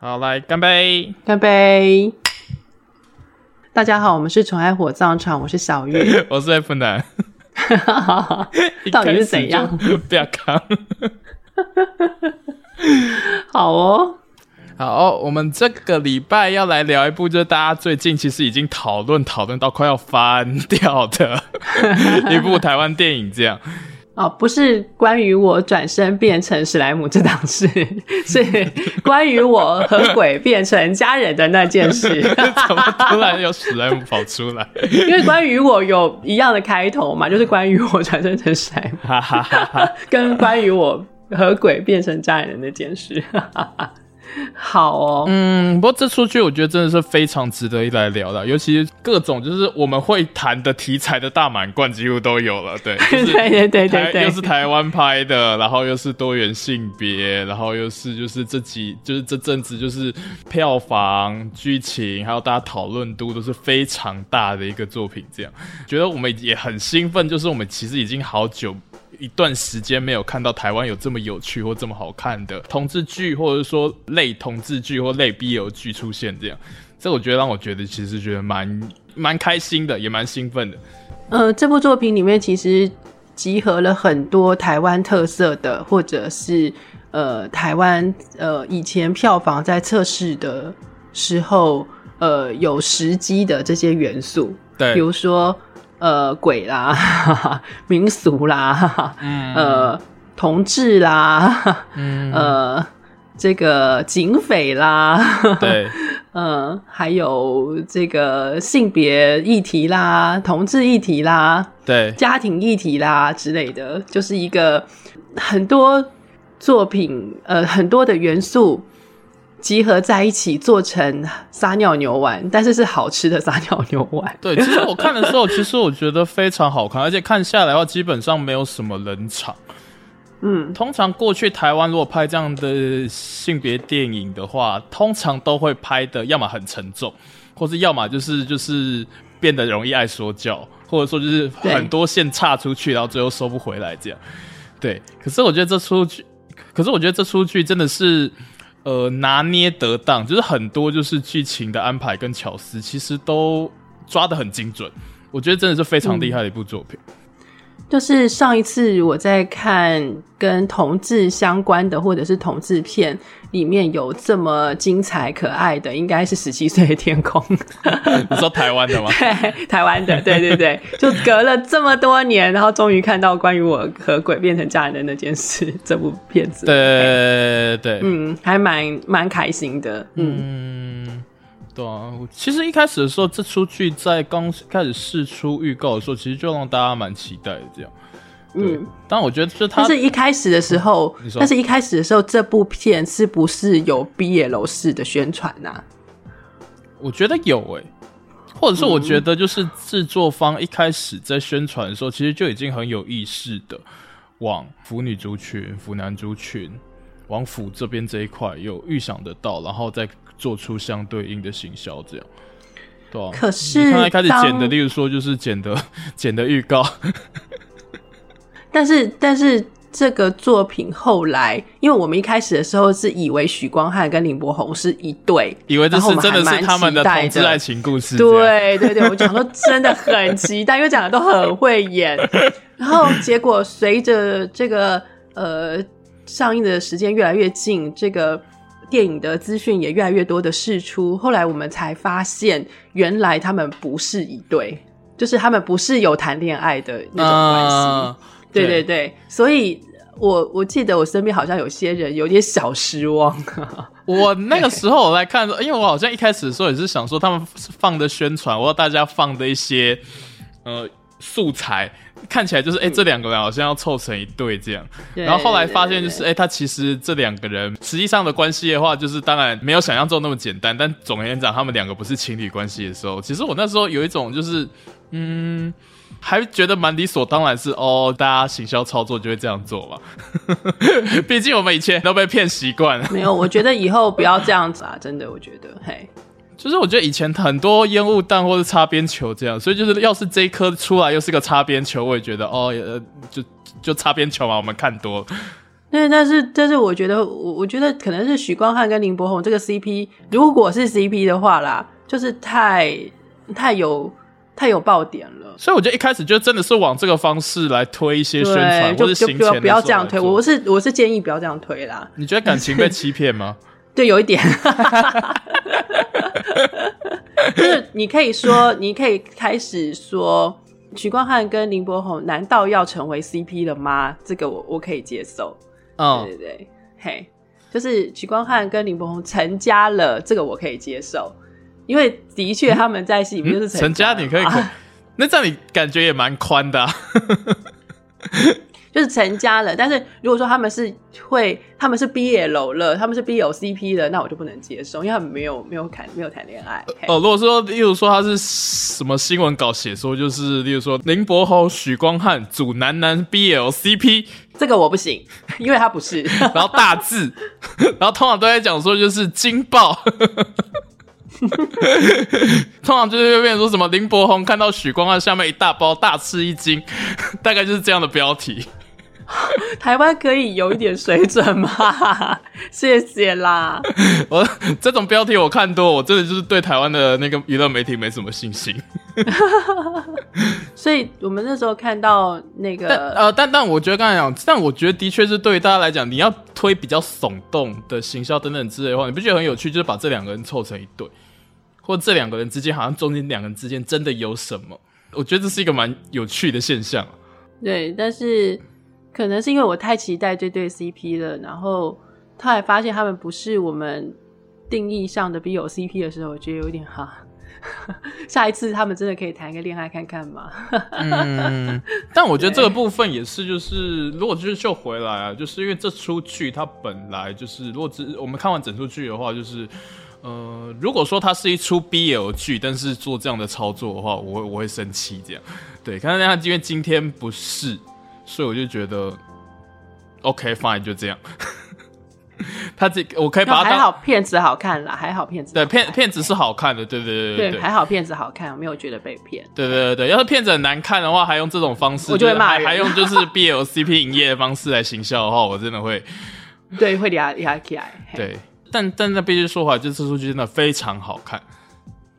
好，来干杯，干杯！大家好，我们是宠爱火葬场，我是小月，我是 F 男，到底是怎样？不要扛，好哦。好，我们这个礼拜要来聊一部，就是大家最近其实已经讨论讨论到快要翻掉的一部台湾电影，这样。哦，不是关于我转身变成史莱姆这档事，是关于我和鬼变成家人的那件事。怎么突然有史莱姆跑出来？因为关于我有一样的开头嘛，就是关于我转身成史莱姆，跟关于我和鬼变成家人的那件事。好哦，嗯，不过这出剧我觉得真的是非常值得一来聊的，尤其各种就是我们会谈的题材的大满贯几乎都有了，对，对对对对对，又是台湾拍的，然后又是多元性别，然后又是就是这几就是这阵子就是票房、剧情还有大家讨论度都是非常大的一个作品，这样觉得我们也很兴奋，就是我们其实已经好久。一段时间没有看到台湾有这么有趣或这么好看的同志剧，或者说类同志剧或类 BL 剧出现，这样，这我觉得让我觉得其实觉得蛮蛮开心的，也蛮兴奋的。呃，这部作品里面其实集合了很多台湾特色的，或者是呃台湾呃以前票房在测试的时候呃有时机的这些元素，对，比如说。呃，鬼啦，哈哈民俗啦，哈哈嗯、呃，同志啦，嗯、呃，这个警匪啦，对，呃，还有这个性别议题啦，同志议题啦，对，家庭议题啦之类的，就是一个很多作品，呃，很多的元素。集合在一起做成撒尿牛丸，但是是好吃的撒尿牛丸。对，其实我看的时候，其实我觉得非常好看，而且看下来的话，基本上没有什么冷场。嗯，通常过去台湾如果拍这样的性别电影的话，通常都会拍的要么很沉重，或是要么就是就是变得容易爱说教，或者说就是很多线岔出去，然后最后收不回来这样。对，可是我觉得这出剧，可是我觉得这出剧真的是。呃，拿捏得当，就是很多就是剧情的安排跟巧思，其实都抓得很精准。我觉得真的是非常厉害的一部作品。嗯就是上一次我在看跟同志相关的，或者是同志片里面有这么精彩可爱的，应该是十七岁的天空。你说台湾的吗？对，台湾的，对对对，就隔了这么多年，然后终于看到关于我和鬼变成家人的那件事，这部片子。对对对，嗯，还蛮蛮开心的，嗯。嗯对啊，其实一开始的时候，这出剧在刚开始释出预告的时候，其实就让大家蛮期待的。这样，嗯，但我觉得是他，但是一开始的时候，嗯、但是一开始的时候，这部片是不是有 BL 式的宣传呢、啊？我觉得有诶、欸，或者是我觉得就是制作方一开始在宣传的时候，其实就已经很有意识的往腐女族群、腐男族群、往腐这边这一块有预想得到，然后再。做出相对应的行销，这样，对啊。可是你看他一开始剪的，例如说就是剪的 剪的预告，但是但是这个作品后来，因为我们一开始的时候是以为许光汉跟林柏宏是一对，以为这是真的是他们的同志爱情故事。对对对，我讲说真的很期待，因为讲的都很会演。然后结果随着这个呃上映的时间越来越近，这个。电影的资讯也越来越多的释出，后来我们才发现，原来他们不是一对，就是他们不是有谈恋爱的那种关系。Uh, 对对对，对所以我我记得我身边好像有些人有点小失望。我那个时候我来看，因为我好像一开始的时候也是想说，他们放的宣传，或者大家放的一些呃素材。看起来就是哎、欸，这两个人好像要凑成一对这样，嗯、然后后来发现就是哎、欸，他其实这两个人实际上的关系的话，就是当然没有想象中那么简单。但总而言之，他们两个不是情侣关系的时候，其实我那时候有一种就是嗯，还觉得蛮理所当然是哦，大家行销操作就会这样做嘛。毕竟我们以前都被骗习惯了。没有，我觉得以后不要这样子啊，真的，我觉得嘿。就是我觉得以前很多烟雾弹或是擦边球这样，所以就是要是这一颗出来又是个擦边球，我也觉得哦，呃，就就擦边球嘛，我们看多了。对，但是但是我觉得我我觉得可能是许光汉跟林柏宏这个 CP，如果是 CP 的话啦，就是太太有太有爆点了。所以我觉得一开始就真的是往这个方式来推一些宣传，或者行前的不要这样推。我是我是建议不要这样推啦。你觉得感情被欺骗吗？对，有一点。就是你可以说，你可以开始说，许光汉跟林柏宏难道要成为 CP 了吗？这个我我可以接受。哦，对对对，嘿，就是许光汉跟林柏宏成家了，这个我可以接受，因为的确他们在戏里面就是成家，嗯嗯、成家，你可以可，那这样你感觉也蛮宽的，啊。就是成家了，但是如果说他们是会，他们是 BL 了，他们是 BL CP 了，那我就不能接受，因为他们没有没有谈没有谈恋爱。哦，如果说，例如说他是什么新闻稿写说，就是例如说林柏宏、许光汉组男男 BL CP，这个我不行，因为他不是。然后大字，然后通常都在讲说就是惊爆，通常就是会变成说什么林柏宏看到许光汉下面一大包，大吃一惊，大概就是这样的标题。台湾可以有一点水准吗？谢谢啦。我这种标题我看多，我真的就是对台湾的那个娱乐媒体没什么信心。所以我们那时候看到那个，但呃，但但我觉得刚才讲，但我觉得的确是对于大家来讲，你要推比较耸动的行销等等之类的话，你不觉得很有趣？就是把这两个人凑成一对，或这两个人之间好像中间两个人之间真的有什么？我觉得这是一个蛮有趣的现象。对，但是。可能是因为我太期待这对 CP 了，然后他还发现他们不是我们定义上的 BL CP 的时候，我觉得有点哈。下一次他们真的可以谈个恋爱看看吗？嗯，但我觉得这个部分也是，就是如果就是就回来啊，就是因为这出剧它本来就是，如果只我们看完整出剧的话，就是呃，如果说它是一出 BL 剧，但是做这样的操作的话，我会我会生气这样。对，看看他因为今天不是。所以我就觉得，OK fine 就这样。他这我可以把它还好，片子好看啦，还好片子。对，片片子是好看的，对对对还好片子好看，我没有觉得被骗。对对对对，要是片子很难看的话，还用这种方式，我就会骂人。还用就是 BL CP 营业的方式来行销的话，我真的会，对，会压压起来。对，但但那必须说话，这次出去真的非常好看。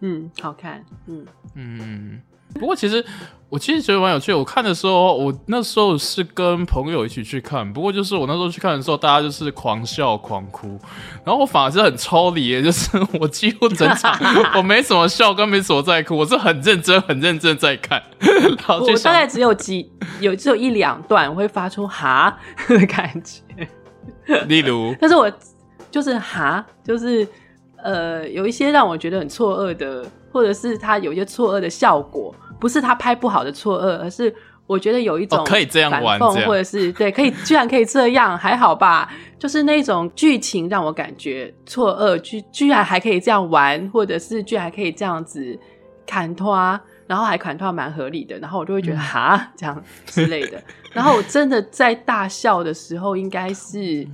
嗯，好看。嗯嗯。不过其实我其实觉得蛮有趣的。我看的时候，我那时候是跟朋友一起去看。不过就是我那时候去看的时候，大家就是狂笑狂哭，然后我反而是很抽离，就是我几乎整场我没什么笑，跟没什么在哭，我是很认真、很认真在看。我大概只有几有只有一两段我会发出哈的感觉，例如，但是我就是哈，就是呃，有一些让我觉得很错愕的。或者是他有一些错愕的效果，不是他拍不好的错愕，而是我觉得有一种可以这样玩，或者是对，可以居然可以这样，还好吧？就是那种剧情让我感觉错愕，居居然还可以这样玩，或者是居然还可以这样子砍拖，然后还砍拖蛮合理的，然后我就会觉得哈、嗯、这样之类的。然后我真的在大笑的时候，应该是。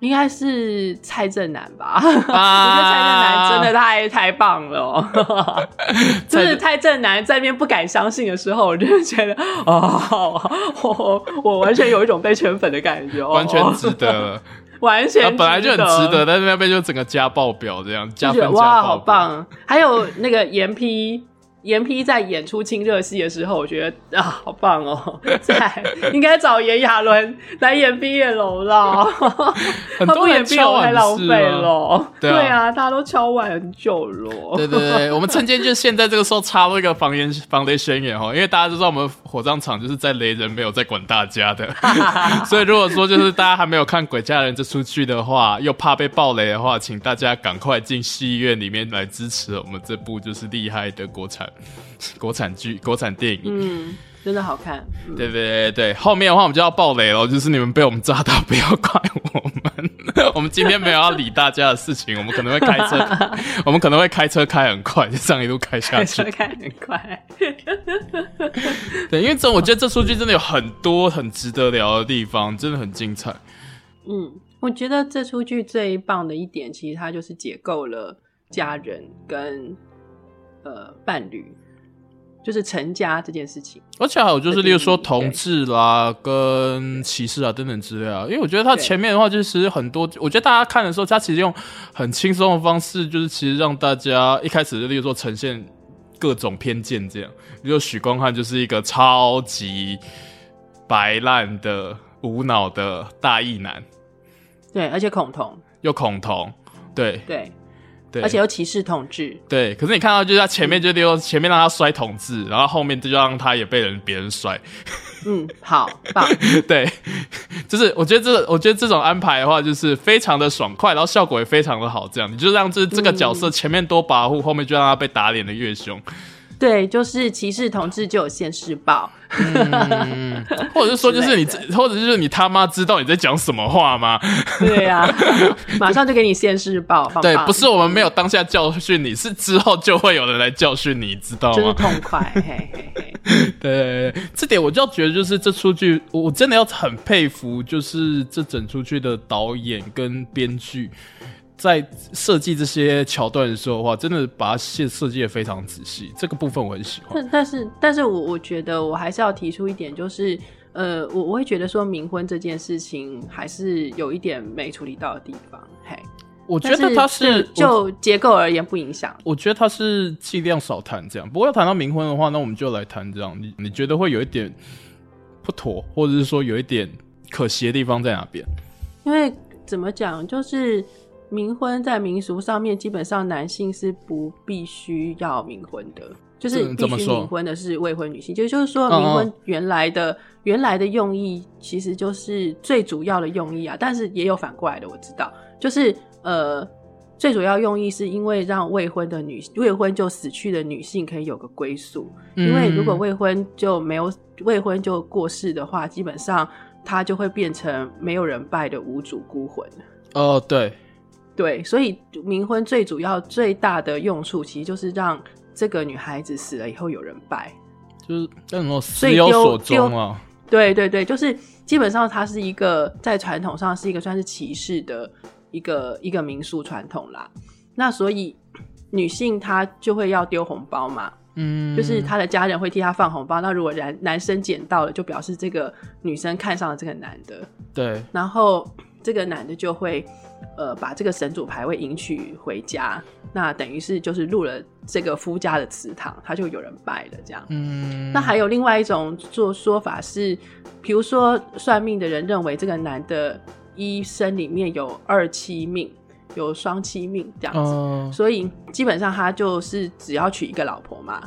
应该是蔡正南吧，啊、我觉得蔡正南真的太太棒了，喔，就是蔡正。南在那边不敢相信的时候，我就觉得哦，我我完全有一种被圈粉的感觉，完全值得了，完全值得，本来就很值得，但是那边就整个加爆表这样，加分加爆哇，好棒！还有那个严批。严批在演出亲热戏的时候，我觉得啊，好棒哦！在应该找炎亚纶来演毕业楼了，他不演毕业楼太浪费了。对啊，大家都敲碗很久了。对对对，我们趁机就现在这个时候插入一个防雷防雷宣言哦，因为大家都知道我们火葬场就是在雷人，没有在管大家的。所以如果说就是大家还没有看《鬼家人》这出剧的话，又怕被暴雷的话，请大家赶快进戏院里面来支持我们这部就是厉害的国产。国产剧、国产电影，嗯，真的好看。嗯、对对对对，后面的话我们就要爆雷了，就是你们被我们炸到，不要怪我们。我们今天没有要理大家的事情，我们可能会开车，我们可能会开车开很快，就这样一路开下去。开车开很快。对，因为这我觉得这出剧真的有很多很值得聊的地方，真的很精彩。嗯，我觉得这出剧最棒的一点，其实它就是解构了家人跟。呃，伴侣就是成家这件事情。而且还有就是，例如说同志啦、跟歧视啊等等之类啊，因为我觉得他前面的话，就是很多，我觉得大家看的时候，他其实用很轻松的方式，就是其实让大家一开始就例如说呈现各种偏见这样。比如许光汉就是一个超级白烂的无脑的大义男，对，而且恐同，又恐同，对对。对，而且又歧视统治。对，可是你看到就是他前面就溜前面让他摔统治，然后后面就让他也被人别人摔。嗯，好棒。对，就是我觉得这我觉得这种安排的话，就是非常的爽快，然后效果也非常的好。这样，你就让这这个角色前面多保护，嗯，后面就让他被打脸的越凶。对，就是歧视同志就有现世报，嗯，或者是说，就是你，或者就是你他妈知道你在讲什么话吗？对呀、啊，马上就给你现世报。对，不是我们没有当下教训你，是之后就会有人来教训你，知道吗？就是痛快，嘿嘿嘿。对，这点我就要觉得，就是这出剧，我真的要很佩服，就是这整出剧的导演跟编剧。在设计这些桥段的时候的话，真的把它设设计的非常仔细，这个部分我很喜欢。但但是，但是我我觉得我还是要提出一点，就是呃，我我会觉得说冥婚这件事情还是有一点没处理到的地方。嘿，我觉得它是就结构而言不影响。我觉得它是尽量少谈这样。不过要谈到冥婚的话，那我们就来谈这样。你你觉得会有一点不妥，或者是说有一点可惜的地方在哪边？因为怎么讲，就是。冥婚在民俗上面，基本上男性是不必须要冥婚的，就是必须冥婚的是未婚女性。就就是说，冥婚原来的、原来的用意，其实就是最主要的用意啊。但是也有反过来的，我知道，就是呃，最主要用意是因为让未婚的女未婚就死去的女性可以有个归宿。因为如果未婚就没有未婚就过世的话，基本上她就会变成没有人拜的无主孤魂。哦，对。对，所以冥婚最主要、最大的用处，其实就是让这个女孩子死了以后有人拜，就是那种死有所终啊。对对对，就是基本上它是一个在传统上是一个算是歧视的一个一个民俗传统啦。那所以女性她就会要丢红包嘛，嗯，就是她的家人会替她放红包。那如果男男生捡到了，就表示这个女生看上了这个男的，对，然后这个男的就会。呃，把这个神主牌位迎娶回家，那等于是就是入了这个夫家的祠堂，他就有人拜了这样。嗯，那还有另外一种做说法是，比如说算命的人认为这个男的一生里面有二妻命，有双妻命这样子，嗯，所以基本上他就是只要娶一个老婆嘛，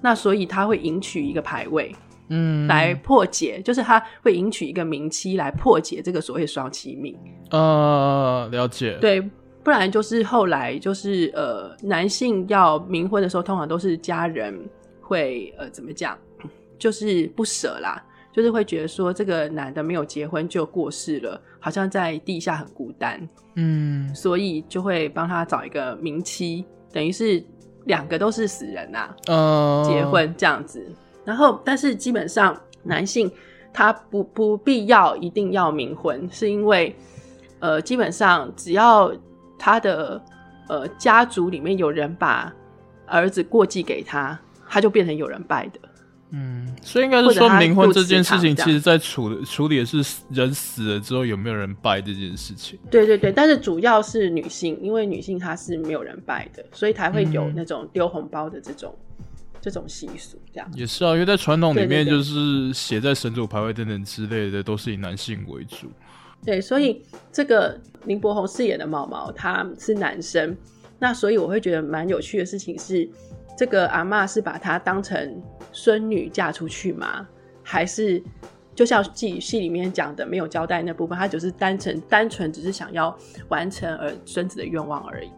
那所以他会迎娶一个牌位。嗯，来破解，就是他会迎娶一个名妻来破解这个所谓双妻命。呃，了解。对，不然就是后来就是呃，男性要冥婚的时候，通常都是家人会呃怎么讲，就是不舍啦，就是会觉得说这个男的没有结婚就过世了，好像在地下很孤单。嗯，所以就会帮他找一个名妻，等于是两个都是死人呐、啊。呃，结婚这样子。然后，但是基本上男性他不不必要一定要冥婚，是因为呃，基本上只要他的呃家族里面有人把儿子过继给他，他就变成有人拜的。嗯，所以应该是说冥婚这件事情，其实在处处理的是人死了之后有没有人拜这件事情。对对对，但是主要是女性，因为女性她是没有人拜的，所以才会有那种丢红包的这种。这种习俗，这样也是啊，因为在传统里面，就是写在神主牌位等等之类的，都是以男性为主。对，所以这个林柏宏饰演的毛毛，他是男生，那所以我会觉得蛮有趣的事情是，这个阿妈是把他当成孙女嫁出去吗？还是就像戏戏里面讲的，没有交代那部分，他就是单纯单纯只是想要完成儿孙子的愿望而已。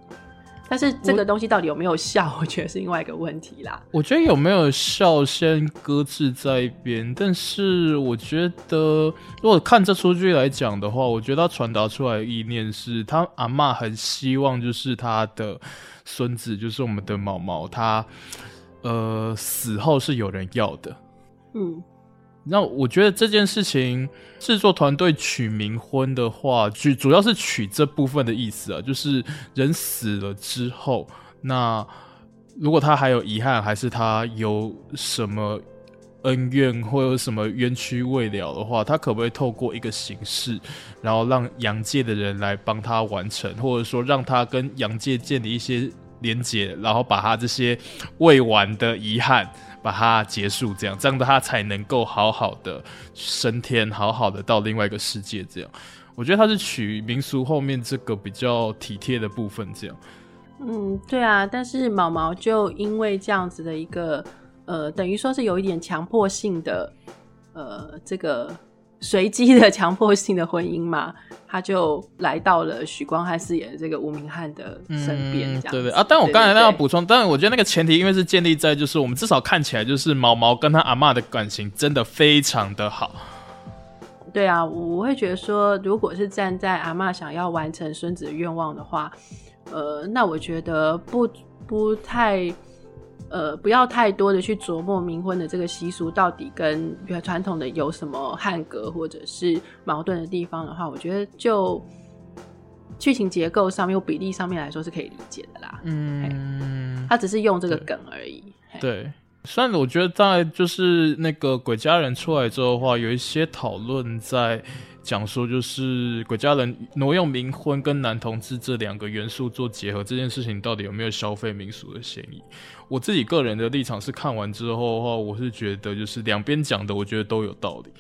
但是这个东西到底有没有效，我，我觉得是另外一个问题啦。我觉得有没有效先搁置在一边，但是我觉得如果看这出剧来讲的话，我觉得他传达出来的意念是他阿妈很希望就是他的孙子，就是我们的毛毛，他呃死后是有人要的。嗯。那我觉得这件事情，制作团队取冥婚的话，主主要是取这部分的意思啊，就是人死了之后，那如果他还有遗憾，还是他有什么恩怨或有什么冤屈未了的话，他可不可以透过一个形式，然后让阳界的人来帮他完成，或者说让他跟阳界建立一些连结，然后把他这些未完的遗憾把它结束，这样这样的他才能够好好的升天，好好的到另外一个世界。这样，我觉得他是取民俗后面这个比较体贴的部分，这样。嗯，对啊，但是毛毛就因为这样子的一个，呃，等于说是有一点强迫性的，呃，这个随机的强迫性的婚姻嘛，他就来到了许光汉饰演的这个吴明翰的身边，这样、嗯、对对啊。但我刚才那要补充，但我觉得那个前提，因为是建立在就是我们至少看起来就是毛毛跟他阿妈的感情真的非常的好。对啊，我会觉得说，如果是站在阿妈想要完成孙子的愿望的话。呃，那我觉得不不太，呃，不要太多的去琢磨冥婚的这个习俗到底跟传统的有什么汉格或者是矛盾的地方的话，我觉得就剧情结构上面或比例上面来说是可以理解的啦。嗯，他只是用这个梗而已。对，虽然我觉得在就是那个鬼家人出来之后的话，有一些讨论在。讲说就是鬼家人挪用冥婚跟男同志这两个元素做结合这件事情，到底有没有消费民俗的嫌疑？我自己个人的立场是看完之后的话，我是觉得就是两边讲的，我觉得都有道理。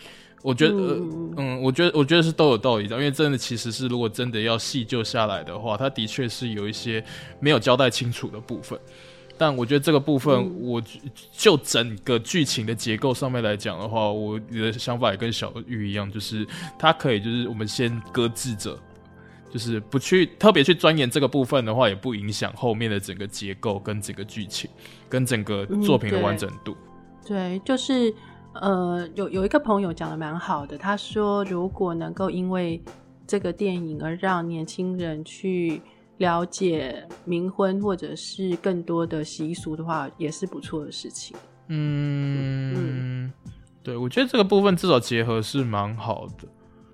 我觉得，嗯，嗯，我觉得，我觉得是都有道理的，因为真的其实是如果真的要细究下来的话，它的确是有一些没有交代清楚的部分。但我觉得这个部分，我就整个剧情的结构上面来讲的话，我的想法也跟小玉一样，就是它可以就是我们先搁置着，就是不去特别去钻研这个部分的话，也不影响后面的整个结构跟整个剧情跟整个作品的完整度。嗯、对，对，就是呃，有有一个朋友讲的蛮好的，他说如果能够因为这个电影而让年轻人去。了解冥婚或者是更多的习俗的话，也是不错的事情。嗯嗯，对，我觉得这个部分至少结合是蛮好的。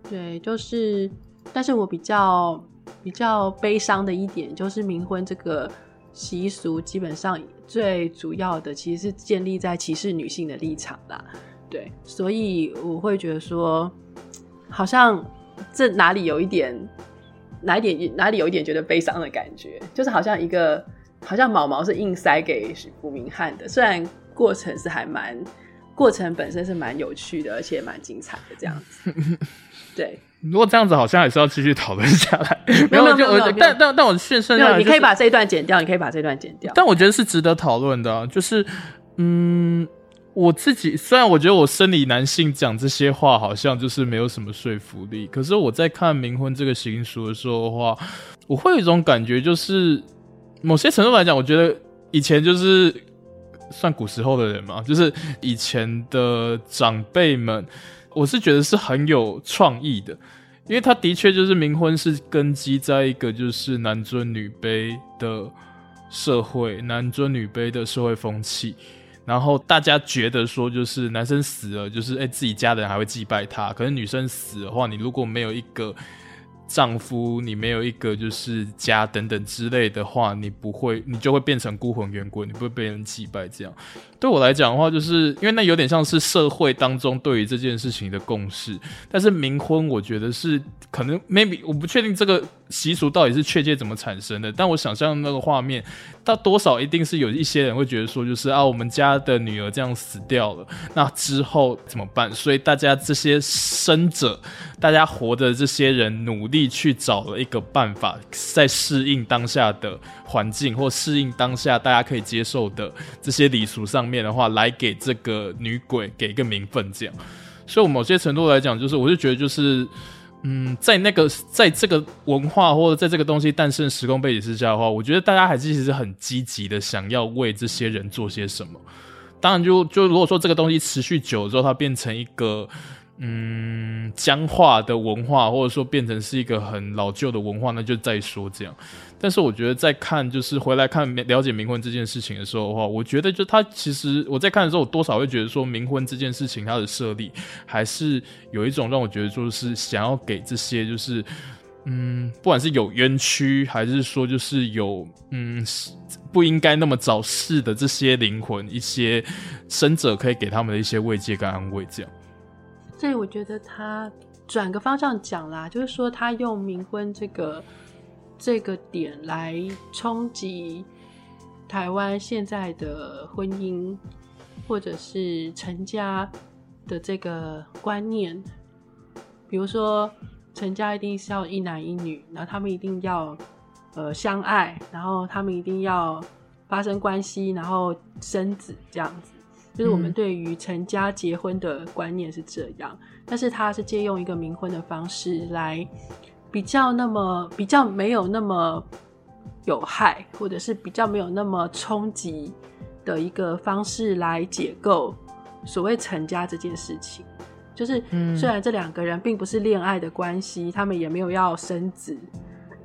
对，就是，但是我比较比较悲伤的一点，就是冥婚这个习俗基本上最主要的其实是建立在歧视女性的立场啦。对，所以我会觉得说，好像这哪里有一点。哪一点哪里有一点觉得悲伤的感觉，就是好像一个好像毛毛是硬塞给吴明翰的，虽然过程是还蛮过程本身是蛮有趣的，而且蛮精彩的这样子。对，如果这样子，好像还是要继续讨论下来。没有没有没有，但但但，但我顺顺下来，你可以把这一段剪掉，你可以把这段剪掉。但我觉得是值得讨论的，就是嗯。我自己虽然我觉得我生理男性讲这些话好像就是没有什么说服力，可是我在看冥婚这个习俗的时候的话，我会有一种感觉，就是某些程度来讲，我觉得以前就是算古时候的人嘛，就是以前的长辈们，我是觉得是很有创意的，因为他的确就是冥婚是根基在一个就是男尊女卑的社会，男尊女卑的社会风气。然后大家觉得说，就是男生死了，就是哎、自己家的人还会祭拜他。可是女生死的话，你如果没有一个丈夫，你没有一个就是家等等之类的话，你不会，你就会变成孤魂野鬼，你不会被人祭拜。这样对我来讲的话，就是因为那有点像是社会当中对于这件事情的共识。但是冥婚，我觉得是可能 maybe 我不确定这个。习俗到底是确切怎么产生的？但我想象那个画面，它多少一定是有一些人会觉得说，就是啊，我们家的女儿这样死掉了，那之后怎么办？所以大家这些生者，大家活的这些人，努力去找了一个办法，在适应当下的环境，或适应当下大家可以接受的这些礼俗上面的话，来给这个女鬼给一个名分，这样。所以，我某些程度来讲，就是我就觉得就是。嗯，在那个，在这个文化或者在这个东西诞生时空背景之下的话，我觉得大家还是其实很积极的想要为这些人做些什么。当然就，就就如果说这个东西持续久了之后，它变成一个。嗯，僵化的文化，或者说变成是一个很老旧的文化，那就再说这样。但是我觉得在看，就是回来看了解冥婚这件事情的时候的话，我觉得就他其实我在看的时候，我多少会觉得说冥婚这件事情它的设立还是有一种让我觉得就是想要给这些就是嗯，不管是有冤屈，还是说就是有嗯不应该那么早逝的这些灵魂，一些生者可以给他们的一些慰藉跟安慰，这样。所以我觉得他转个方向讲啦，就是说他用冥婚这个这个点来冲击台湾现在的婚姻，或者是成家的这个观念，比如说。成家一定是要一男一女，然后他们一定要呃相爱，然后他们一定要发生关系，然后生子这样子，就是我们对于成家结婚的观念是这样。嗯、但是他是借用一个冥婚的方式来比较那么比较没有那么有害，或者是比较没有那么冲击的一个方式来解构所谓成家这件事情。就是，虽然这两个人并不是恋爱的关系，他们也没有要生子，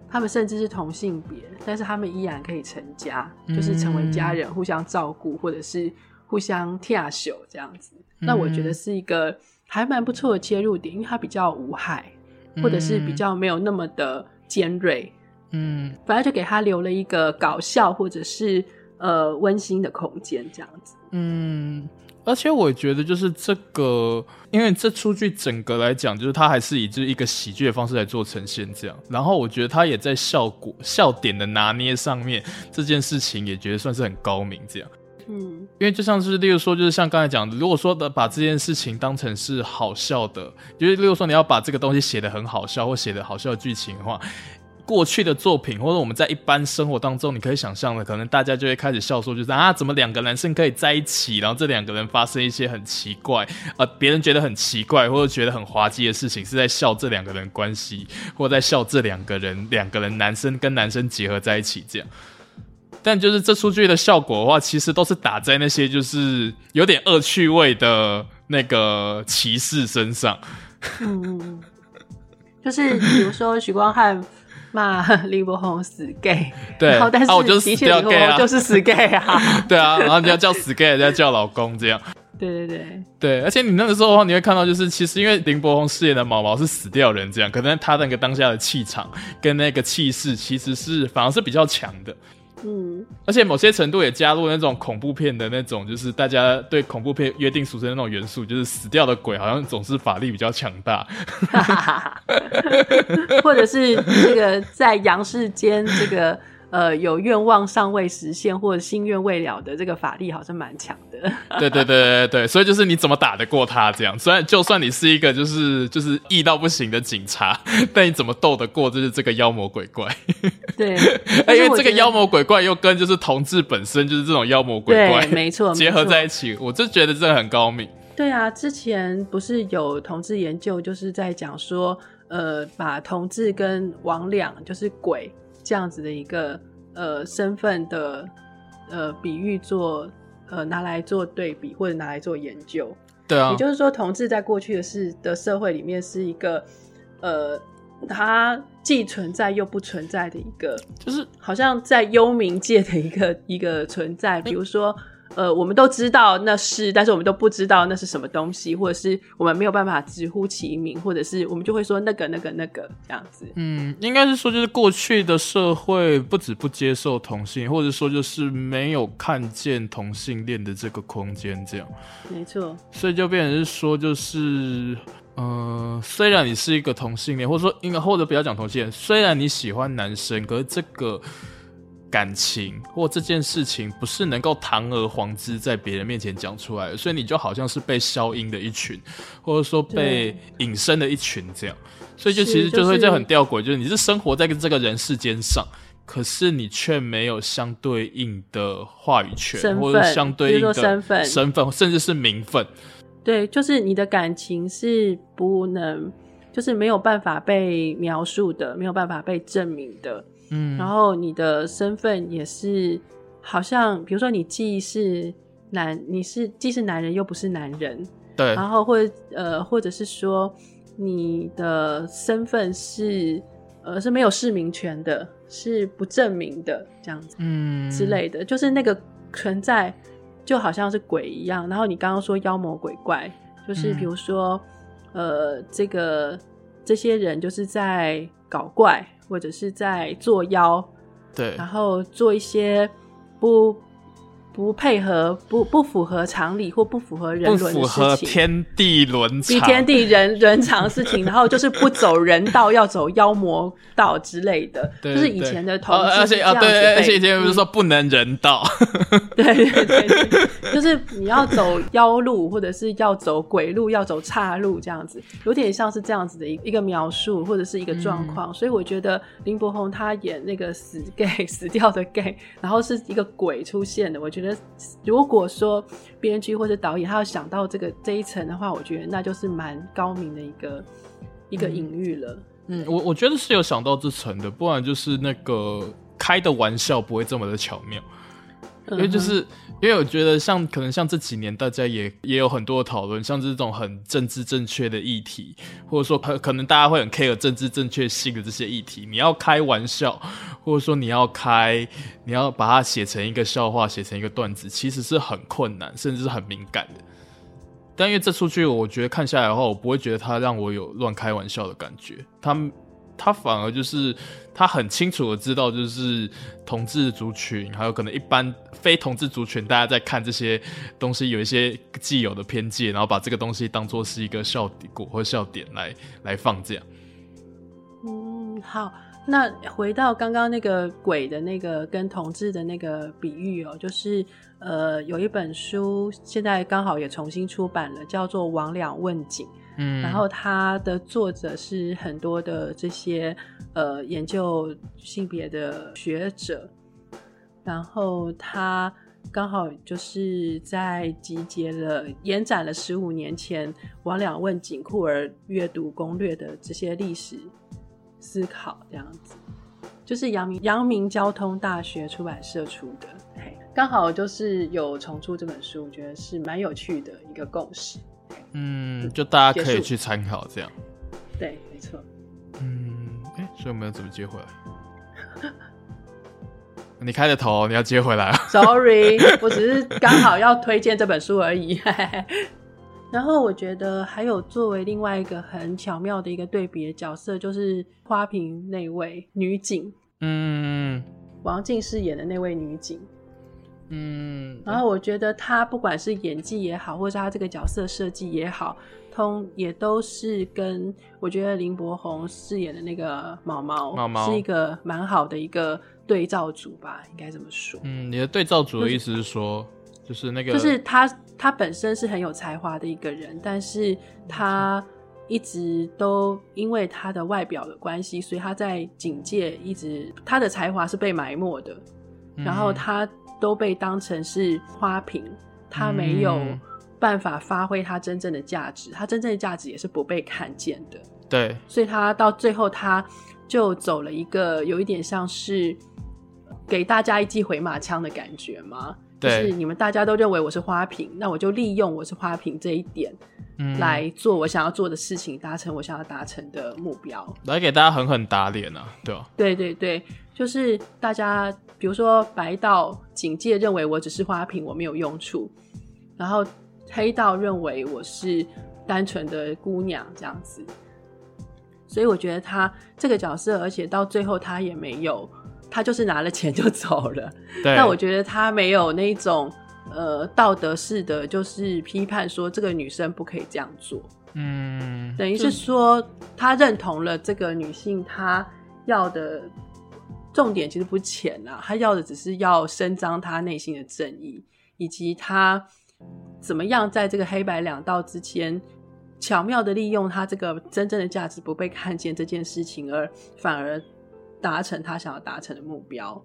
他们甚至是同性别，但是他们依然可以成家，就是成为家人，互相照顾，或者是互相跳手这样子。那我觉得是一个还蛮不错的切入点，因为它比较无害，或者是比较没有那么的尖锐，嗯，反而就给他留了一个搞笑或者是呃温馨的空间这样子，嗯。而且我觉得就是这个，因为这出剧整个来讲，就是它还是以就是一个喜剧的方式来做呈现这样。然后我觉得它也在效果笑点的拿捏上面，这件事情也觉得算是很高明这样。嗯，因为就像是例如说，就是像刚才讲的，如果说的把这件事情当成是好笑的，就是例如说你要把这个东西写的很好笑，或写的好笑的剧情的话。过去的作品，或者我们在一般生活当中，你可以想象的，可能大家就会开始笑说，就是啊，怎么两个男生可以在一起，然后这两个人发生一些很奇怪，呃，别人觉得很奇怪或者觉得很滑稽的事情，是在笑这两个人关系，或者在笑这两个人，两个人男生跟男生结合在一起这样。但就是这出剧的效果的话，其实都是打在那些就是有点恶趣味的那个骑士身上。嗯，就是比如说许光汉。骂林柏宏死 gay，对，然后但是啊，我就是死掉 gay 啊，就是死 gay 啊，对啊，然后你要叫死 gay，人家叫老公这样，对对对对，而且你那个时候的话，你会看到就是其实因为林柏宏饰演的毛毛是死掉人这样，可能他那个当下的气场跟那个气势其实是反而是比较强的。嗯，而且某些程度也加入那种恐怖片的那种，就是大家对恐怖片约定俗成的那种元素，就是死掉的鬼好像总是法力比较强大，或者是这个在阳世间这个。呃，有愿望尚未实现或者心愿未了的这个法力好像蛮强的。对对对对对，所以就是你怎么打得过他这样？虽然就算你是一个就是就是义到不行的警察，但你怎么斗得过就是这个妖魔鬼怪？对，因为这个妖魔鬼怪又跟就是同志本身就是这种妖魔鬼怪，没错，结合在一起，我就觉得这很高明。对啊，之前不是有同志研究就是在讲说，呃，把同志跟魍魎就是鬼。这样子的一个呃身份的呃比喻做呃拿来做对比或者拿来做研究，对啊，也就是说同志在过去的是的社会里面是一个呃它既存在又不存在的一个，就是好像在幽冥界的一个一个存在，比如说。呃，我们都知道那是，但是我们都不知道那是什么东西，或者是我们没有办法直呼其名，或者是我们就会说那个、那个、那个这样子。嗯，应该是说，就是过去的社会不止不接受同性，或者说就是没有看见同性恋的这个空间，这样。没错。所以就变成是说，就是，嗯、呃，虽然你是一个同性恋，或者说应该或者不要讲同性恋，虽然你喜欢男生，可是这个。感情或这件事情不是能够堂而皇之在别人面前讲出来的，所以你就好像是被消音的一群，或者说被隐身的一群这样，所以就其实就会这样很吊诡，就是你是生活在这个人世间上，可是你却没有相对应的话语权，或者相对应的身份，身份甚至是名分。对，就是你的感情是不能，就是没有办法被描述的，没有办法被证明的。嗯，然后你的身份也是，好像比如说你既是男，你是既是男人又不是男人，对，然后或者呃，或者是说你的身份是呃是没有市民权的，是不证明的这样子，嗯之类的，就是那个存在就好像是鬼一样。然后你刚刚说妖魔鬼怪，就是比如说、嗯、呃这个这些人就是在。搞怪，或者是在作妖，对，然后做一些不。不配合，不不符合常理或不符合人伦的事情，不符合天地伦常，比天地人人常事情，然后就是不走人道，要走妖魔道之类的，就是以前的同志是这样子，而且啊，对，而且以前不是说不能人道，对对对，对，就是你要走妖路，或者是要走鬼路，要走岔路这样子，有点像是这样子的一一个描述或者是一个状况，嗯，所以我觉得林柏宏他演那个死 gay 死掉的 gay，然后是一个鬼出现的，我觉得。如果说编剧或者导演他要想到这个这一层的话，我觉得那就是蛮高明的一个一个隐喻了。嗯，我我觉得是有想到这层的，不然就是那个开的玩笑不会这么的巧妙。因为就是因为我觉得像可能像这几年大家也也有很多讨论，像这种很政治正确的议题，或者说可可能大家会很 care 政治正确性的这些议题，你要开玩笑，或者说你要开，你要把它写成一个笑话，写成一个段子，其实是很困难，甚至是很敏感的。但因为这出剧，我觉得看下来的话，我不会觉得它让我有乱开玩笑的感觉，他们。他反而就是他很清楚的知道，就是同志族群，还有可能一般非同志族群，大家在看这些东西有一些既有的偏见，然后把这个东西当做是一个笑点或笑点来来放这样。嗯，好，那回到刚刚那个鬼的那个跟同志的那个比喻哦，就是呃有一本书现在刚好也重新出版了，叫做《魍魎问井》。嗯，然后他的作者是很多的这些呃研究性别的学者，然后他刚好就是在集结了延展了十五年前《王两问井酷儿阅读攻略》的这些历史思考，这样子，就是阳明阳明交通大学出版社出的，嘿，刚好就是有重出这本书，我觉得是蛮有趣的一个共识。嗯，就大家可以去参考这样。对，没错。嗯，哎、欸，所以我们要怎么接回来？你开的头，你要接回来啊？Sorry，我只是刚好要推荐这本书而已。然后我觉得还有作为另外一个很巧妙的一个对比的角色，就是花瓶那位女警。嗯，王静饰演的那位女警。嗯，然后我觉得他不管是演技也好，或者他这个角色设计也好，通也都是跟我觉得林柏宏饰演的那个毛毛，毛毛是一个蛮好的一个对照组吧，应该这么说。嗯，你的对照组的意思是说，就是、就是那个，就是他他本身是很有才华的一个人，但是他一直都因为他的外表的关系，所以他在警界一直他的才华是被埋没的，嗯、然后他。都被当成是花瓶，他没有办法发挥他真正的价值，他真正的价值也是不被看见的。对，所以他到最后他就走了一个有一点像是给大家一记回马枪的感觉嘛。对，就是你们大家都认为我是花瓶，那我就利用我是花瓶这一点，嗯，来做我想要做的事情，达成我想要达成的目标，来给大家狠狠打脸啊，对吧？对对对，就是大家。比如说，白道警戒认为我只是花瓶，我没有用处；然后黑道认为我是单纯的姑娘，这样子。所以我觉得他这个角色，而且到最后他也没有，他就是拿了钱就走了。但我觉得他没有那种呃道德式的，就是批判说这个女生不可以这样做。嗯，等于是说他认同了这个女性她要的。重点其实不浅啊，他要的只是要伸张他内心的正义，以及他怎么样在这个黑白两道之间巧妙的利用他这个真正的价值不被看见这件事情，而反而达成他想要达成的目标。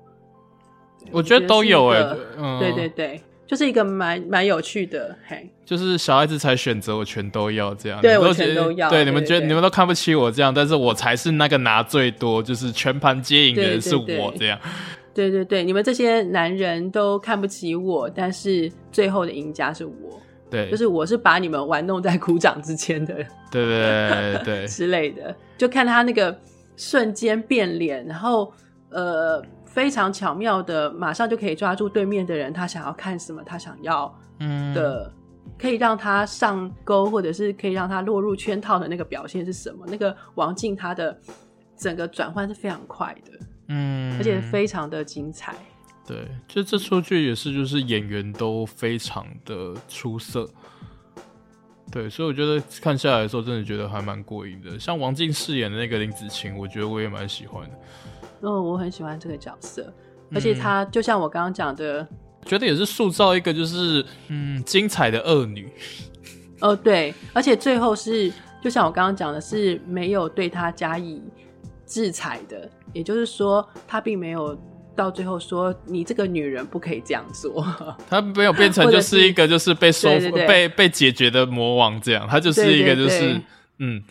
我觉得都有哎、欸，嗯，对对对。就是一个蛮蛮有趣的，嘿，就是小孩子才选择，我全都要这样，对，我全都要，对，你们觉得你们都看不起我这样，但是我才是那个拿最多，就是全盘皆赢的人是我这样，对对对，你们这些男人都看不起我，但是最后的赢家是我，对，就是我是把你们玩弄在鼓掌之间的，对对对对。之类的，就看他那个瞬间变脸，然后呃。非常巧妙的，马上就可以抓住对面的人，他想要看什么，他想要的，嗯、可以让他上钩，或者是可以让他落入圈套的那个表现是什么？那个王静他的整个转换是非常快的，嗯，而且非常的精彩。对，就这出剧也是，就是演员都非常的出色。对，所以我觉得看下来的时候，真的觉得还蛮过瘾的。像王静饰演的那个林子晴，我觉得我也蛮喜欢的。哦，我很喜欢这个角色，而且她就像我刚刚讲的，嗯，觉得也是塑造一个就是嗯精彩的恶女。哦，对，而且最后是就像我刚刚讲的，是没有对她加以制裁的，也就是说，她并没有。到最后说，你这个女人不可以这样做，她没有变成就是一个就是被收服、被被解决的魔王这样，她就是一个就是嗯，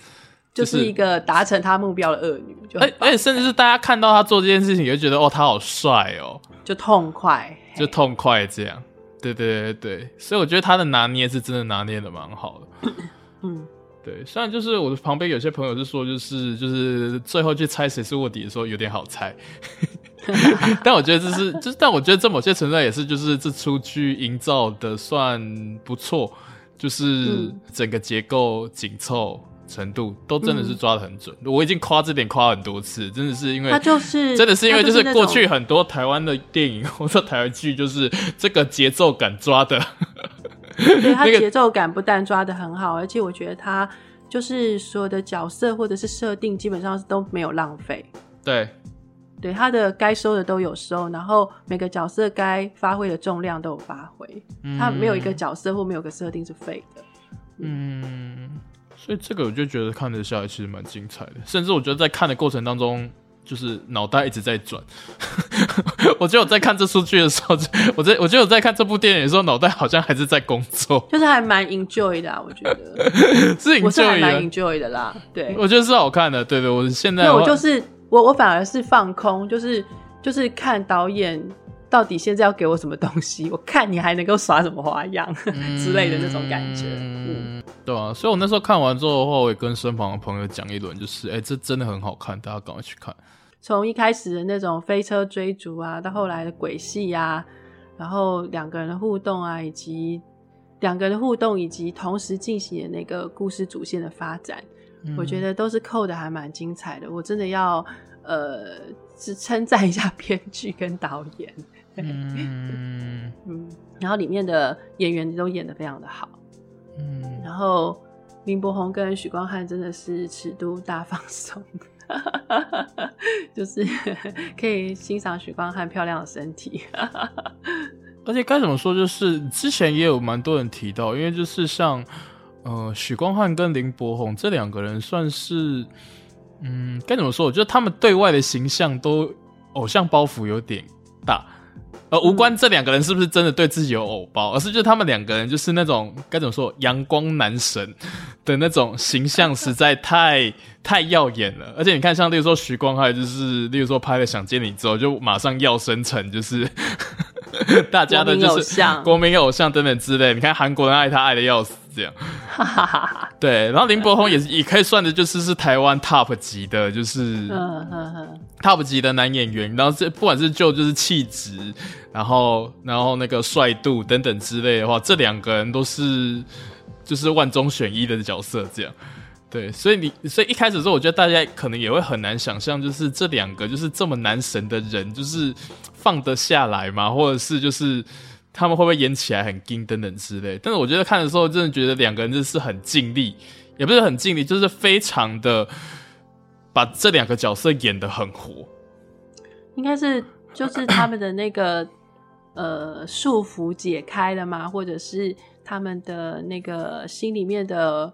就是一个达成他目标的恶女。而而且甚至是大家看到他做这件事情，也会觉得哦，他好帅哦，就痛快，就痛快这样。对对对对，所以我觉得他的拿捏是真的拿捏的蛮好的。嗯，对，虽然就是我的旁边有些朋友是说，就是就是最后去猜谁是卧底的时候有点好猜。但我觉得这是，就是，但我觉得这某些存在也是，就是这出剧营造的算不错，就是整个结构紧凑程度都真的是抓的很准。嗯、我已经夸这点夸很多次，真的是因为他就是真的是因为就是过去很多台湾的电影 或者台湾剧，就是这个节奏感抓的，对，他 节奏感不但抓的很好，而且我觉得他就是所有的角色或者是设定基本上都没有浪费。对。对，他的该收的都有收，然后每个角色该发挥的重量都有发挥，嗯，他没有一个角色或没有个设定是废的。嗯，所以这个我就觉得看得下来其实蛮精彩的，甚至我觉得在看的过程当中，就是脑袋一直在转。我觉得我在看这出剧的时候，我在我觉得我在看这部电影的时候，脑袋好像还是在工作，就是还蛮 enjoy 的，啊，我觉得 是 enjoy 的，我是还蛮 enjoy 的啦。对，我觉得是好看的。对对，我现在我就是。我我反而是放空，就是就是看导演到底现在要给我什么东西，我看你还能够耍什么花样、嗯、之类的那种感觉。嗯，对啊，所以我那时候看完之后的话，我也跟身旁的朋友讲一轮，就是哎、欸，这真的很好看，大家赶快去看。从一开始的那种飞车追逐啊，到后来的鬼戏啊，然后两个人的互动啊，以及两个人的互动，以及同时进行的那个故事主线的发展。我觉得都是扣的还蛮精彩的，我真的要呃，是称赞一下 编剧跟导演。嗯嗯，然后里面的演员都演的非常的好。嗯，然后林柏宏跟许光汉真的是尺度大放松，就是可以欣赏许光汉漂亮的身体。而且该怎么说，就是之前也有蛮多人提到，因为就是像。呃，许光汉跟林柏宏这两个人算是，嗯，该怎么说？我觉得他们对外的形象都偶像包袱有点大，呃，无关这两个人是不是真的对自己有偶包，而是就他们两个人就是那种该怎么说，阳光男神的那种形象实在太太耀眼了。而且你看，像例如说徐光汉，就是例如说拍了《想见你》之后，就马上要升成就是 大家的就是国民偶像等等之类。你看韩国人爱他爱的要死。这样，哈哈哈哈对，然后林柏宏也是也可以算的，就是是台湾 top 级的，就是 top 级的男演员。然后这不管是就就是气质，然后然后那个帅度等等之类的话，这两个人都是就是万中选一的角色。这样，对，所以你所以一开始的时候，我觉得大家可能也会很难想象，就是这两个就是这么男神的人，就是放得下来吗？或者是就是。他们会不会演起来很硬等等之类？但是我觉得看的时候，真的觉得两个人真是很尽力，也不是很尽力，就是非常的把这两个角色演得很活。应该是就是他们的那个呃束缚解开了吗？或者是他们的那个心里面的